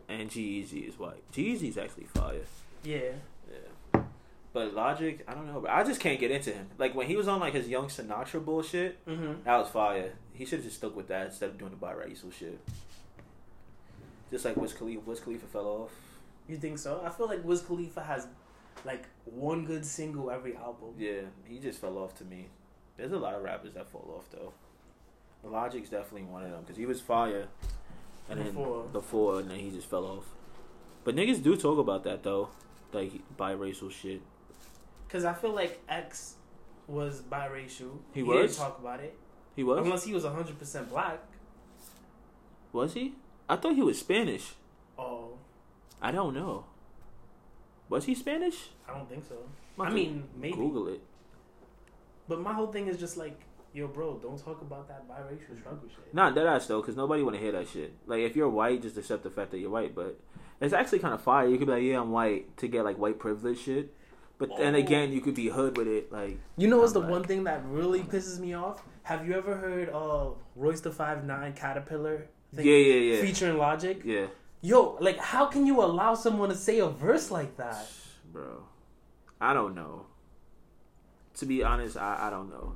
and G-Eazy is white. G-Eazy is actually fire. Yeah. Yeah. But Logic, I don't know, bro. I just can't get into him. Like when he was on like his Young Sinatra bullshit, Mm-hmm. that was fire. He should have just stuck with that instead of doing the biracial shit. Just like Wiz Khalifa, Wiz Khalifa fell off. You think so? I feel like Wiz Khalifa has like one good single every album. Yeah, he just fell off to me. There's a lot of rappers that fall off though. The Logic's definitely one of them because he was fire, and then Before. before, and then he just fell off. But niggas do talk about that though, like biracial shit. Cause I feel like X was biracial. He didn't was? talk about it He was. unless he was hundred percent black. Was he? I thought he was Spanish. Oh, I don't know. Was he Spanish? I don't think so. I mean, maybe. Google it. But my whole thing is just like, yo, bro, don't talk about that biracial struggle shit. Not that ass though, because nobody want to hear that shit. Like if you're white, just accept the fact that you're white. But it's actually kind of fire. You could be like, yeah, I'm white to get like white privilege shit. But then Oh. again, you could be hood with it. Like You know what's the I'm one like- thing that really pisses me off? Have you ever heard of Royce the Five Nine Caterpillar? Thing yeah, yeah, yeah, Featuring Logic? yeah, Yo, like, how can you allow someone to say a verse like that? <sighs> bro. I don't know. To be honest, I, I don't know.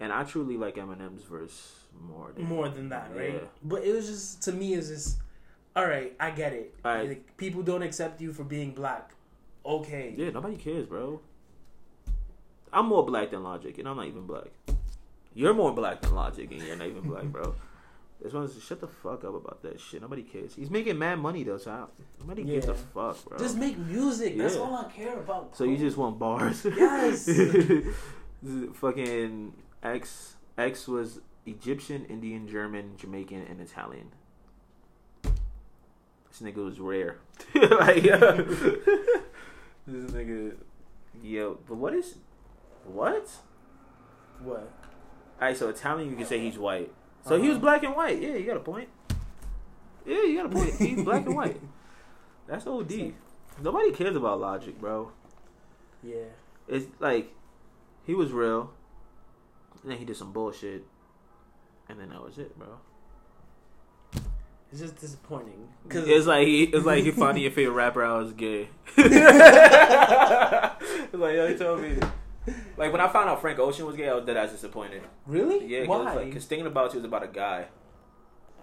And I truly like Eminem's verse more. Than, More than that, right? Yeah. But it was just to me, it's just all right. I get it. Right. Like, people don't accept you for being black. Okay. Yeah, nobody cares, bro. I'm more black than Logic, and I'm not even black. You're more black than Logic, and you're not even black, bro. This one's shut the fuck up about that shit. Nobody cares. He's making mad money though, so I, nobody gives a fuck, bro. Just make music. That's Yeah. all I care about. so you just want bars? <laughs> Yes. Fucking X X was Egyptian, Indian, German, Jamaican, and Italian. This nigga was rare. <laughs> like, <laughs> this nigga, yo. But what is what? what? Alright, so Italian, you can say he's white. So he was Uh-huh. black and white. Yeah, you got a point. Yeah, you got a point. He's black and white. <laughs> That's OD. Nobody cares about logic, bro. Yeah. It's like he was real, and then he did some bullshit, and then that was it, bro. It's just disappointing. Cause It's like he, it's like he finding <laughs> your favorite rapper I was gay. <laughs> it's like yo, he told me. <laughs> Like when I found out Frank Ocean was gay, I was dead ass disappointed. really? Yeah, Why? cause, like, thinking about you was about a guy.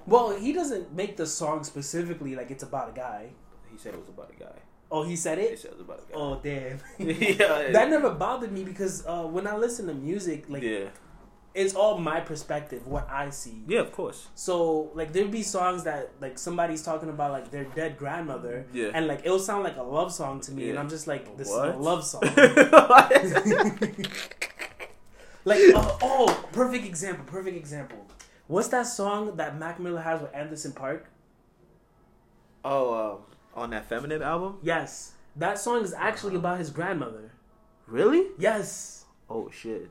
well, he doesn't make the song specifically like it's about a guy. He said it was about a guy. Oh, he said it. He said it was about a guy. Oh, damn. <laughs> yeah, that never bothered me because uh, when I listen to music, like yeah, it's all my perspective, what I see. yeah, of course. So like there'd be songs that like somebody's talking about like their dead grandmother, Yeah. and like it'll sound like a love song to me, and I'm just like, this What? is a love song. <laughs> <laughs> like uh, oh, perfect example, perfect example. What's that song that Mac Miller has with Anderson .Paak? oh, um, on that feminine album, Yes, that song is actually about his grandmother. really? Yes, Oh shit!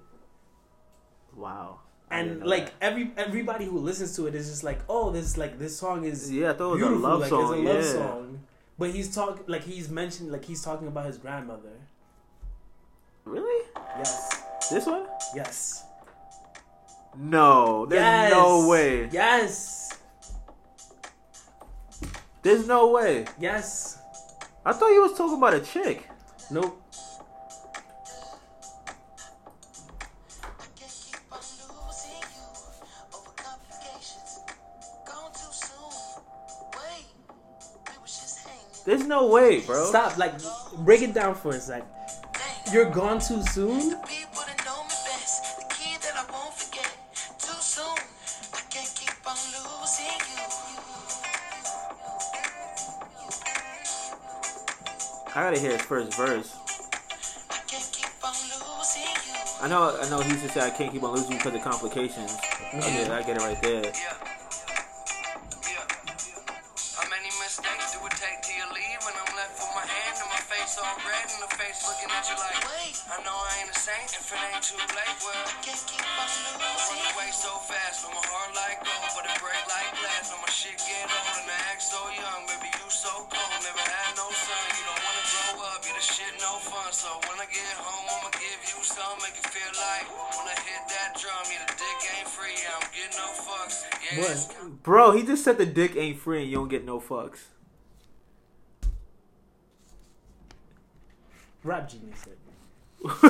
Wow. And like that. every everybody who listens to it is just like, oh, this like this song is yeah, I thought it was beautiful, a love like song. it's a love yeah. song. But he's talking like he's mentioned like he's talking about his grandmother. Really? Yes, This one? yes, No, there's yes, no way. Yes, There's no way. yes. I thought you was talking about a chick. Nope. There's no way, bro. Stop. Like, break it down for a sec. You're gone too soon. The people that know me best, the kid that I won't forget. Too soon. I can't keep on losing you. I gotta hear his first verse. I can't keep on losing. I know, I know. He used to say I can't keep on losing because of complications. Okay, I get it right there. Yeah. Yeah. Said the dick ain't free and you don't get no fucks. Rap genius said. <laughs>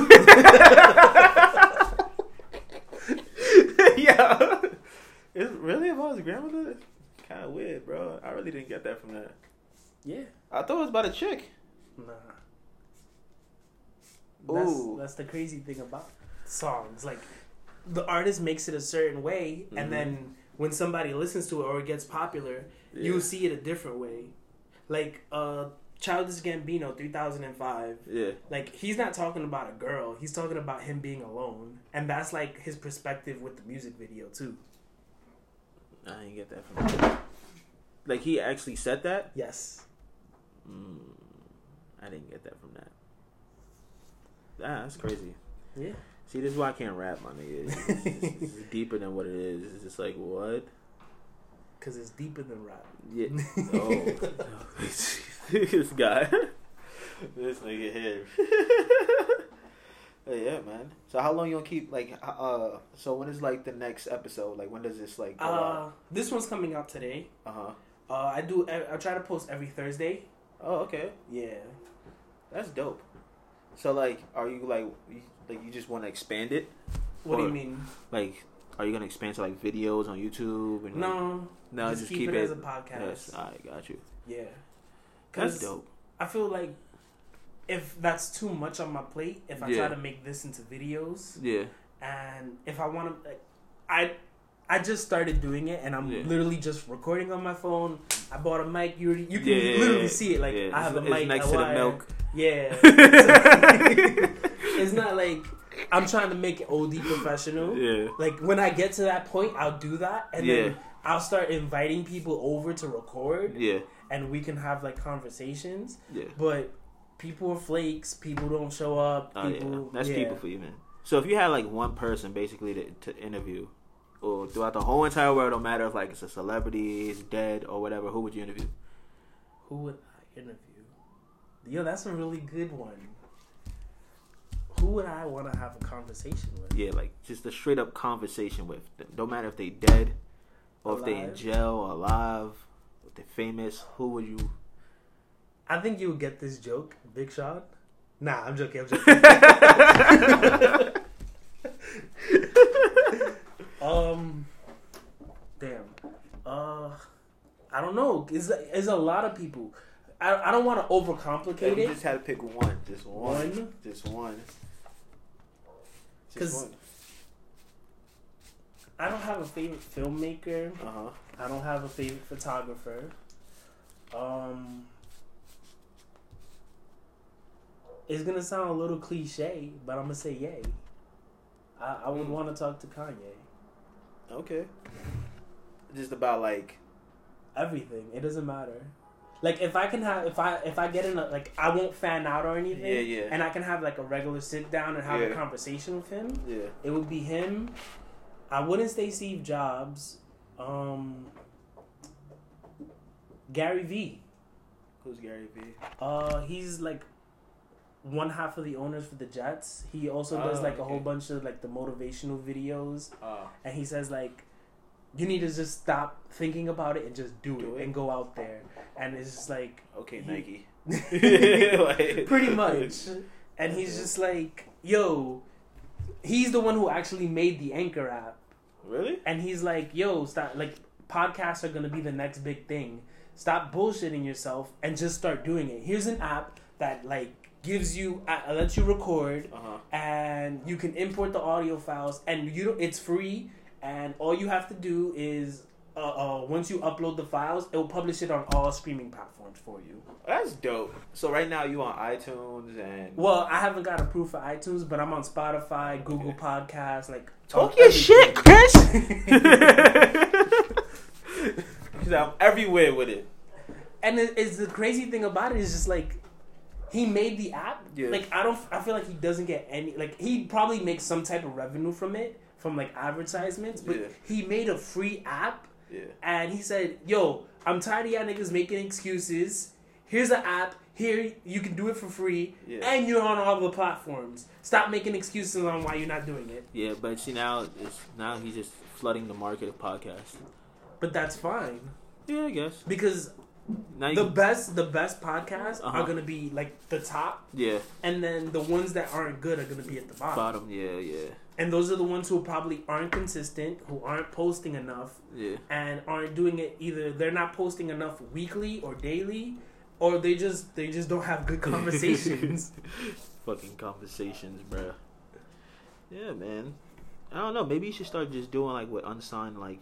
yeah. It's really about his grandmother? Kind of weird, bro. I really didn't get that from that. Yeah. I thought it was about a chick. Nah. That's, Ooh. that's the crazy thing about songs. Like the artist makes it a certain way, Mhm. and then when somebody listens to it or it gets popular, Yeah. you see it a different way. Like uh, Childish Gambino, three thousand and five. Yeah. Like he's not talking about a girl; he's talking about him being alone, and that's like his perspective with the music video too. I didn't get that from him. Like he actually said that. Yes. Mm, I didn't get that from that. Ah, that's crazy. Yeah. See, this is why I can't rap, my nigga. It's, it's, it's, it's <laughs> deeper than what it is. It's just like what? Because it's deeper than rap. Yeah. <laughs> Oh, <laughs> this guy. this nigga here. Hey, yeah, man. So how long you gonna keep like? Uh, so when is like the next episode? Like when does this like? Go Uh, this one's coming out today. uh huh. Uh, I do. I, I try to post every Thursday. Oh, okay. Yeah. That's dope. So like, are you like, you, like you just want to expand it? What do you mean? Like, are you gonna expand to like videos on YouTube? And, like- No. no, just, keep, it, as a podcast. Yes, I got you. Yeah. That's dope. I feel like if that's too much on my plate, if I Yeah. try to make this into videos, Yeah, and if I want to, like, I. I just started doing it, and I'm Yeah. literally just recording on my phone. I bought a mic. You you can Yeah, literally see it. Like. I have It's- a mic next to the milk. Yeah, <laughs> it's not like I'm trying to make OD professional. yeah, Like when I get to that point, I'll do that, and Yeah. then I'll start inviting people over to record, yeah, and we can have like conversations. yeah. But people are flakes. People don't show up. Oh People, yeah, that's yeah. people for you, man. So if you had like one person basically to, to interview, or throughout the whole entire world, no matter if like it's a celebrity, it's dead, or whatever, who would you interview? Who would I interview? Yo, that's a really good one. Who would I want to have a conversation with? Yeah, like just a straight up conversation with. Don't matter if they dead, or if they in jail, or alive, if they're famous. Who would you? I think you would get this joke, Big Shot. Nah, I'm joking. I'm joking. <laughs> um, damn. Uh, I don't know. It's it's a lot of people. I I don't want to overcomplicate you it. just had to pick one, just one, One? just one. Just 'Cause- I don't have a favorite filmmaker. Uh huh. I don't have a favorite photographer. Um, it's gonna sound a little cliche, but I'm gonna say Ye. I, I would Mm. want to talk to Kanye. Okay. Just about like Everything. It doesn't matter. Like if I can have if I if I get in a like I won't fan out or anything. Yeah, yeah. And I can have like a regular sit down and have a conversation with him. yeah. It would be him. I wouldn't say Steve Jobs. Um, Gary V. Who's Gary Vee? Uh, he's like one half of the owners for the Jets. He also does Oh, like a whole bunch of like the motivational videos, Oh. and he says like, you need to just stop thinking about it and just do, Do it, it. and go out there. And it's just like Okay, Nike. <laughs> <laughs> Like- pretty much. And he's just like, yo, he's the one who actually made the Anchor app. Really? And he's like, yo, stop. Like, podcasts are going to be the next big thing. Stop bullshitting yourself and just start doing it. Here's an app that, like, gives you, uh, lets you record, Uh huh. and you can import the audio files, and you don't, it's free. And all you have to do is, uh, uh, once you upload the files, it will publish it on all streaming platforms for you. That's dope. So right now you on iTunes and Well, I haven't got approved for iTunes, but I'm on Spotify, Google Okay. Podcasts, like talk your shit, Chris. <laughs> <laughs> Cause I'm everywhere with it. and it, it's the crazy thing about it is just like he made the app. Yeah. Like I don't, I feel like he doesn't get any. Like he probably makes some type of revenue from it, from like advertisements. But Yeah. he made a free app, Yeah. and he said, "Yo, I'm tired of y'all niggas making excuses. Here's an app. Here you can do it for free, Yeah. and you're on all the platforms. Stop making excuses on why you're not doing it. Yeah, but see now it's now he's just flooding the market of podcasts. But that's fine Yeah, I guess. because Now the can- best, the best podcasts Uh-huh. are gonna be like the top." yeah and then the ones that aren't good are gonna be at the bottom. bottom. Yeah, yeah, And those are the ones who probably aren't consistent, who aren't posting enough, yeah. and aren't doing it either. They're not posting enough weekly or daily, or they just they just don't have good conversations. <laughs> fucking conversations, bruh. Yeah, man. I don't know. Maybe you should start just doing like what unsigned like,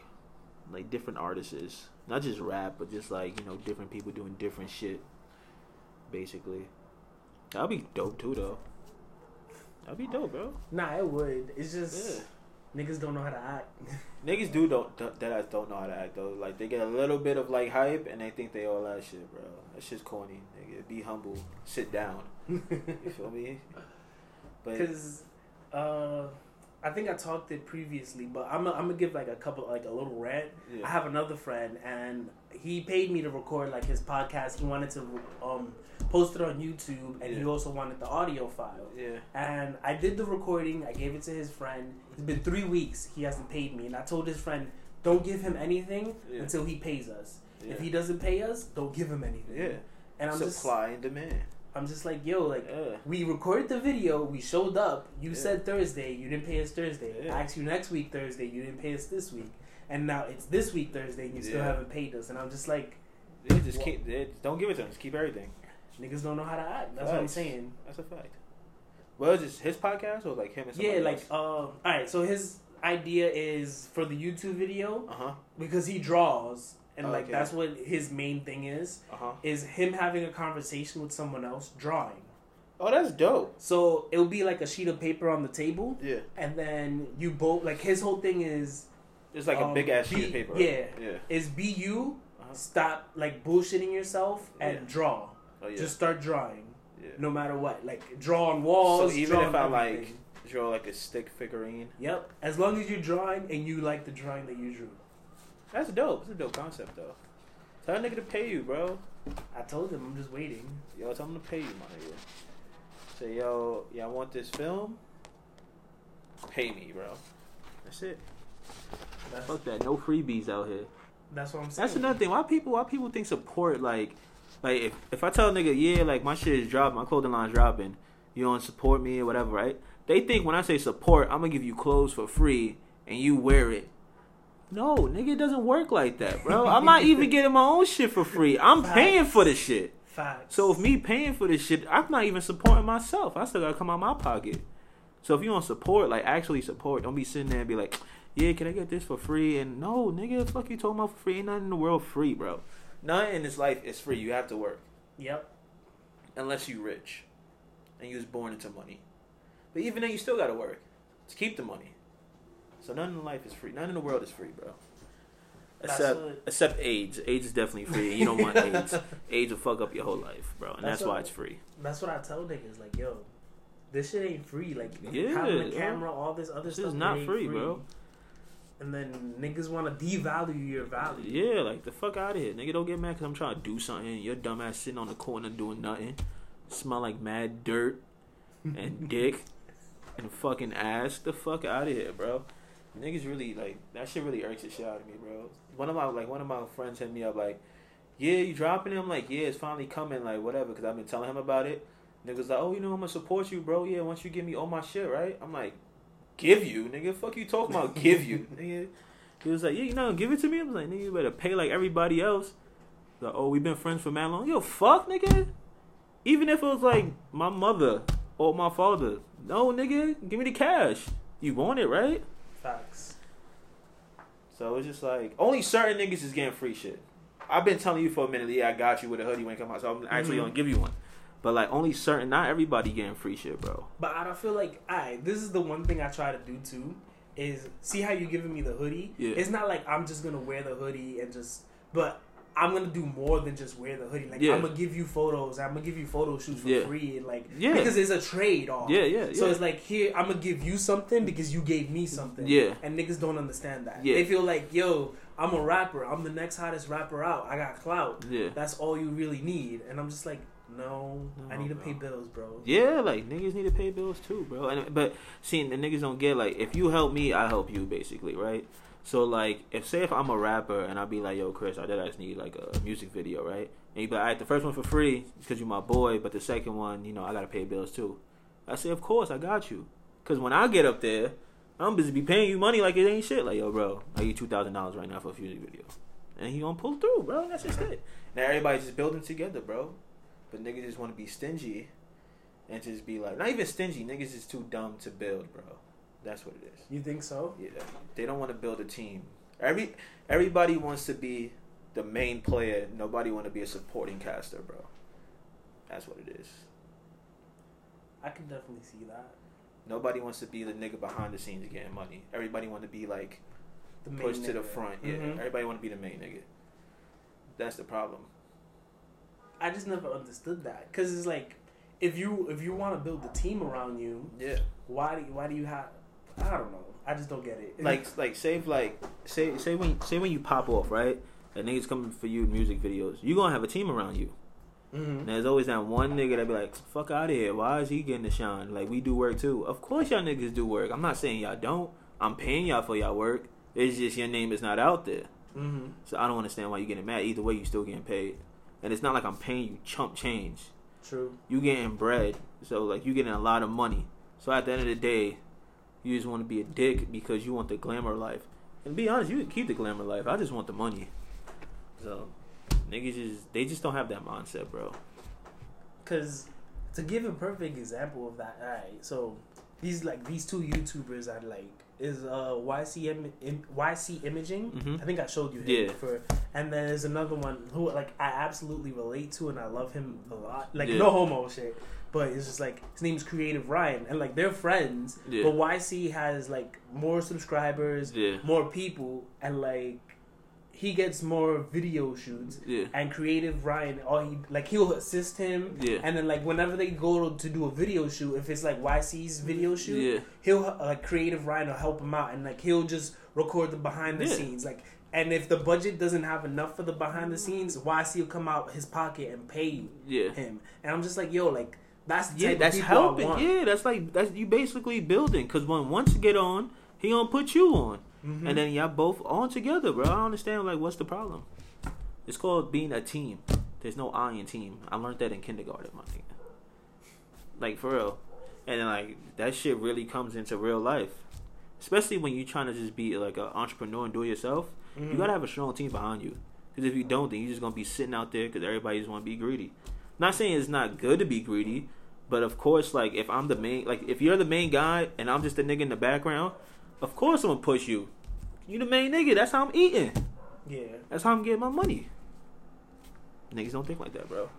like different artists is. Not just rap, but just like you know different people doing different shit. Basically, that'd be dope too, though. That'd be dope, bro. Nah, it would. It's Yeah. just niggas don't know how to act. <laughs> Niggas do don't don't- that ass don't know how to act though. Like they get a little bit of like hype and they think they all that shit, bro. That shit's corny, nigga. Be humble. Sit down. <laughs> You feel me? But Because uh, I think I talked it previously, but I'm I'm gonna give like a couple like a little rant. yeah. I have another friend, and he paid me to record like his podcast. He wanted to um post it on YouTube, and he also wanted the audio file. yeah. And I did the recording. I gave it to his friend. It's been three weeks. He hasn't paid me, and I told his friend, "Don't give him anything Yeah. until he pays us. Yeah. If he doesn't pay us, don't give him anything." yeah. And I'm just, Supply and demand. I'm just like, yo, like Yeah. we recorded the video. We showed up. You Yeah. said Thursday. You didn't pay us Thursday. Yeah. I asked you next week Thursday. You didn't pay us this week. And now it's this week Thursday, and you still haven't paid us. And I'm just like, Yeah, just keep. Yeah, don't give it to them. Just keep everything. niggas don't know how to act. That's what I'm saying. That's a fact. Well, is this his podcast or like him and somebody Yeah, like, um, all right. So his idea is for the YouTube video Uh huh. because he draws, and like Okay. that's what his main thing is. Uh huh. Is him having a conversation with someone else drawing. Oh, that's dope. So it'll be like a sheet of paper on the table, Yeah. and then you both like his whole thing is It's like a Um, big ass sheet of paper. yeah. Yeah. be you, Uh-huh. stop like bullshitting yourself and Yeah. draw. Oh yeah. Just start drawing, yeah. no matter what. Like draw on walls. So even if I everything. like draw like a stick figurine, Yep. As long as you're drawing and you like the drawing that you drew. that's dope. It's a dope concept though. Tell that nigga to pay you, bro. I told him I'm just waiting. Yo, tell him to pay you, my nigga. Say, yo, yeah, I want this film. Pay me, bro. That's it. That's, Fuck that. No freebies out here. that's what I'm saying. That's another thing. Why people? Why people think support like, like if if I tell a nigga, yeah, like my shit is dropping, my clothing line's dropping, you don't support me or whatever, right? They think when I say support, I'm gonna give you clothes for free and you wear it. No, nigga, it doesn't work like that, bro. <laughs> I'm not even getting my own shit for free. I'm paying for the shit. Facts. So if me paying for this shit, I'm not even supporting myself. I still gotta come out my pocket. So if you don't support, like actually support, don't be sitting there and be like, yeah, can I get this for free? And no, nigga, fuck you talking about for free. Ain't nothing in the world free, bro. Nothing in this life is free. You have to work. Yep. Unless you rich. And you was born into money. But even then you still gotta work. To keep the money. So nothing in life is free. Nothing in the world is free, bro. Except what- except AIDS. AIDS is definitely free. You don't want <laughs> AIDS. AIDS will fuck up your whole life, bro. And That's that's, why it's free. That's what I tell niggas. Like, yo, this shit ain't free. Like, Yeah, having a camera, all this other This stuff. is not ain't free, bro. And then niggas want to devalue your value. Yeah, like the fuck out of here, nigga. Don't get mad because I'm trying to do something. Your dumb ass sitting on the corner doing nothing. Smell like mad dirt and <laughs> dick and fucking ass. The fuck out of here, bro. Niggas really like that. Shit really irks the shit out of me, bro. One of my like one of my friends hit me up like, "Yeah, you dropping it?" I'm like, "Yeah, it's finally coming." Like whatever, because I've been telling him about it. Niggas like, "Oh, you know, I'm gonna support you, bro. Yeah, once you give me all my shit, right?" I'm like, "Give you, nigga? Fuck you talking about? give you, <laughs> nigga?" He was like, "Yeah, you know, give it to me." I was like, "Nigga, you better pay like everybody else." Like, oh, we've been friends for mad long. Yo, fuck, nigga. Even if it was like my mother or my father, no, nigga, give me the cash. You want it, right? Facts. So it's just like only certain niggas is getting free shit. I've been telling you for a minute, yeah, I got you with a hoodie when it come out, so I'm actually Mhm. gonna give you one. But like only certain, not everybody getting free shit, bro. But I don't feel like I. This is the one thing I try to do too. Is see how you giving me the hoodie. Yeah. It's not like I'm just gonna wear the hoodie and just. But I'm gonna do more than just wear the hoodie. Like Yeah. I'm gonna give you photos. I'm gonna give you photo shoots for Yeah. free. And like Yeah. because it's a trade off. Yeah, yeah, So it's like here I'm gonna give you something because you gave me something. Yeah. And niggas don't understand that. Yeah. They feel like yo, I'm a rapper. I'm the next hottest rapper out. I got clout. Yeah. That's all you really need. And I'm just like, no, I need to pay bills, bro. Yeah, like niggas need to pay bills too, bro. And but see, the niggas don't get like if you help me, I help you, basically, right? So like, if say if I'm a rapper and I be like, yo, Chris, I did just need like a music video, right? And you be like, alright, the first one for free because you're my boy, but the second one, you know, I gotta pay bills too. I say, of course, I got you, because when I get up there, I'm busy be paying you money like it ain't shit. Like, yo, bro, I get two thousand dollars right now for a music video, and he gonna pull through, bro. That's just it. Now everybody's just building together, bro. But niggas just want to be stingy and just be like, not even stingy. Niggas is too dumb to build, bro. That's what it is. You think so? Yeah, they don't want to build a team. Every everybody wants to be the main player. Nobody want to be a supporting caster, bro. That's what it is. I can definitely see that. Nobody wants to be the nigga behind the scenes getting money. Everybody want to be like The pushed to the front. Yeah, Mhm. everybody want to be the main nigga. That's the problem. I just never understood that. Because it's like, if you if you want to build a team around you, Yeah. why do why do you have? I don't know. I just don't get it. like like say if, like say say when say when you pop off right? And niggas coming for you music videos you gonna have a team around you. Hmm and there's always that one nigga that be like fuck out of here. Why is he getting the shine? Like we do work too. Of course y'all niggas do work. I'm not saying y'all don't. I'm paying y'all for y'all work. It's just your name is not out there. Hmm so i don't understand why you getting mad. Either way you still getting paid and it's not like i'm paying you chump change. True. you getting bread so like you getting a lot of money. So at the end of the day you just want to be a dick because you want the glamour life. And be honest you can keep the glamour life. I just want the money. So niggas just they just don't have that mindset bro. Because to give a perfect example of that, alright, so these like these two YouTubers are like is uh YC Im- YC Imaging. Mhm. I think I showed you him Yeah. for, and then there's another one who like I absolutely relate to and I love him a lot. Like Yeah. no homo shit, but it's just like his name's Creative Ryan, and like they're friends. Yeah. But YC has like more subscribers, Yeah. more people, and like he gets more video shoots yeah and creative Ryan, all oh, he like he'll assist him. Yeah. And then like whenever they go to, do a video shoot, if it's like YC's video shoot, yeah he'll like creative Ryan will help him out, and like he'll just record the behind the Yeah. scenes, like. And if the budget doesn't have enough for the behind the scenes, YC will come out his pocket and pay yeah him. And I'm just like, yo, like that's the yeah that's of people I helping want. yeah that's like that's you basically building because when once you get on he gonna put you on Mhm. and then y'all both on together, bro. I don't understand like what's the problem. It's called being a team. There's no I in team. I learned that in kindergarten, my nigga. Like for real, and then like that shit really comes into real life, especially when you're trying to just be like an entrepreneur and do it yourself. You Mhm. gotta have a strong team behind you. Because if you don't, then you're just gonna be sitting out there because everybody just want to be greedy. Not saying it's not good to be greedy, but of course, like if I'm the main, like if you're the main guy and I'm just the nigga in the background, of course I'm gonna push you. You the main nigga. That's how I'm eating. yeah. That's how I'm getting my money. Niggas don't think like that, bro.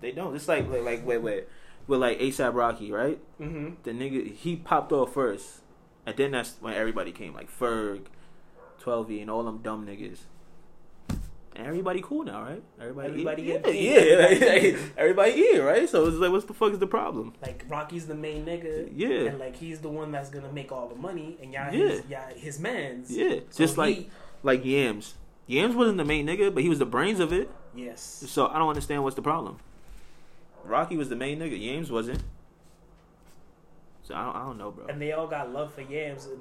They don't. It's like like, like wait wait, with like ASAP Rocky, right? Mm-hmm. The nigga he popped off first, and then that's when everybody came like Ferg, Twelvyy, and all them dumb niggas. And everybody cool now, right? Everybody, Everybody eat, get yeah, paid. yeah, like, everybody eat, right? So it's like, what's the fuck is the problem? Like Rocky's the main nigga, Yeah. and like he's the one that's gonna make all the money, and y'all Yeah. his, y'all his man's. Yeah, So just like like Yams. Yams wasn't the main nigga, but he was the brains of it. yes, So I don't understand what's the problem. Rocky was the main nigga. Yams wasn't. So I don't, I don't know, bro. and they all got love for yams, and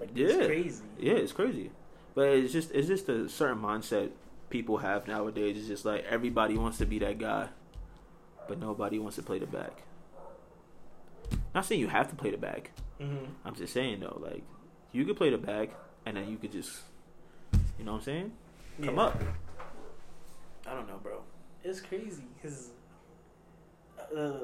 like Yeah. it's crazy. Yeah, it's crazy. But it's just it's just a certain mindset people have nowadays. It's just like everybody wants to be that guy, but nobody wants to play the back. Not saying you have to play the back. Mm-hmm. I'm just saying though, like you could play the back, and then you could just, you know what I'm saying? Come up. I don't know, bro. It's crazy because, uh,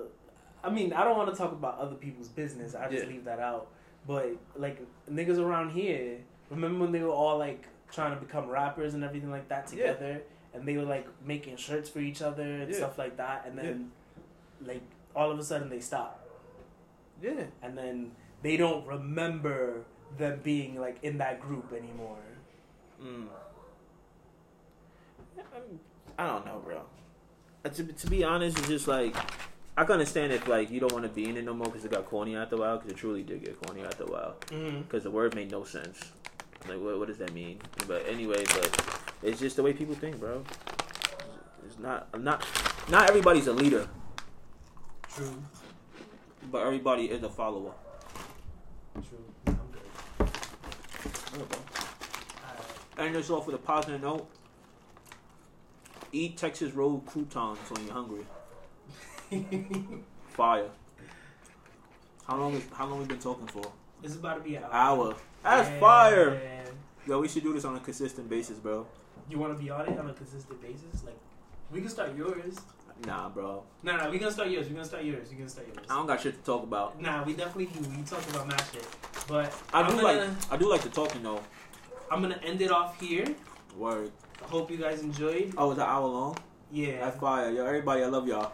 I mean, I don't want to talk about other people's business. I just Yeah. leave that out. But like niggas around here, remember when they were all like trying to become rappers and everything like that Yeah. together, and they were like making shirts for each other and Yeah. stuff like that, and then like all of a sudden they stop, Yeah. and then they don't remember them being like in that group anymore. Mm. I don't know, bro. Uh, To, to be honest, it's just like I can understand if like you don't want to be in it no more because it got corny after a while. Because it truly did get corny after a while. Mm-hmm. Because the word made no sense. Like, what, what does that mean? But anyway, but it's just the way people think, bro. It's not. I'm not. Not everybody's a leader, True. but everybody is a follower. True. I'm good. Alright. And this off with a positive note. Eat Texas Road croutons when you're hungry. <laughs> Fire. How long? Is, how long we been talking for? It's about to be an Hour. That's Man. fire. Yo, we should do this on a consistent basis, bro. You want to be on it on a consistent basis? Like, we can start yours. Nah, bro. Nah, nah, we gonna start yours. We gonna start yours. We gonna start yours. I don't got shit to talk about. Nah, we definitely do. We talk about mad shit, but I do gonna, like I do like to talk, you know. I'm gonna end it off here. Word. Hope you guys enjoyed. Oh, it's an hour long. Yeah. That's fire. Yo, everybody, I love y'all.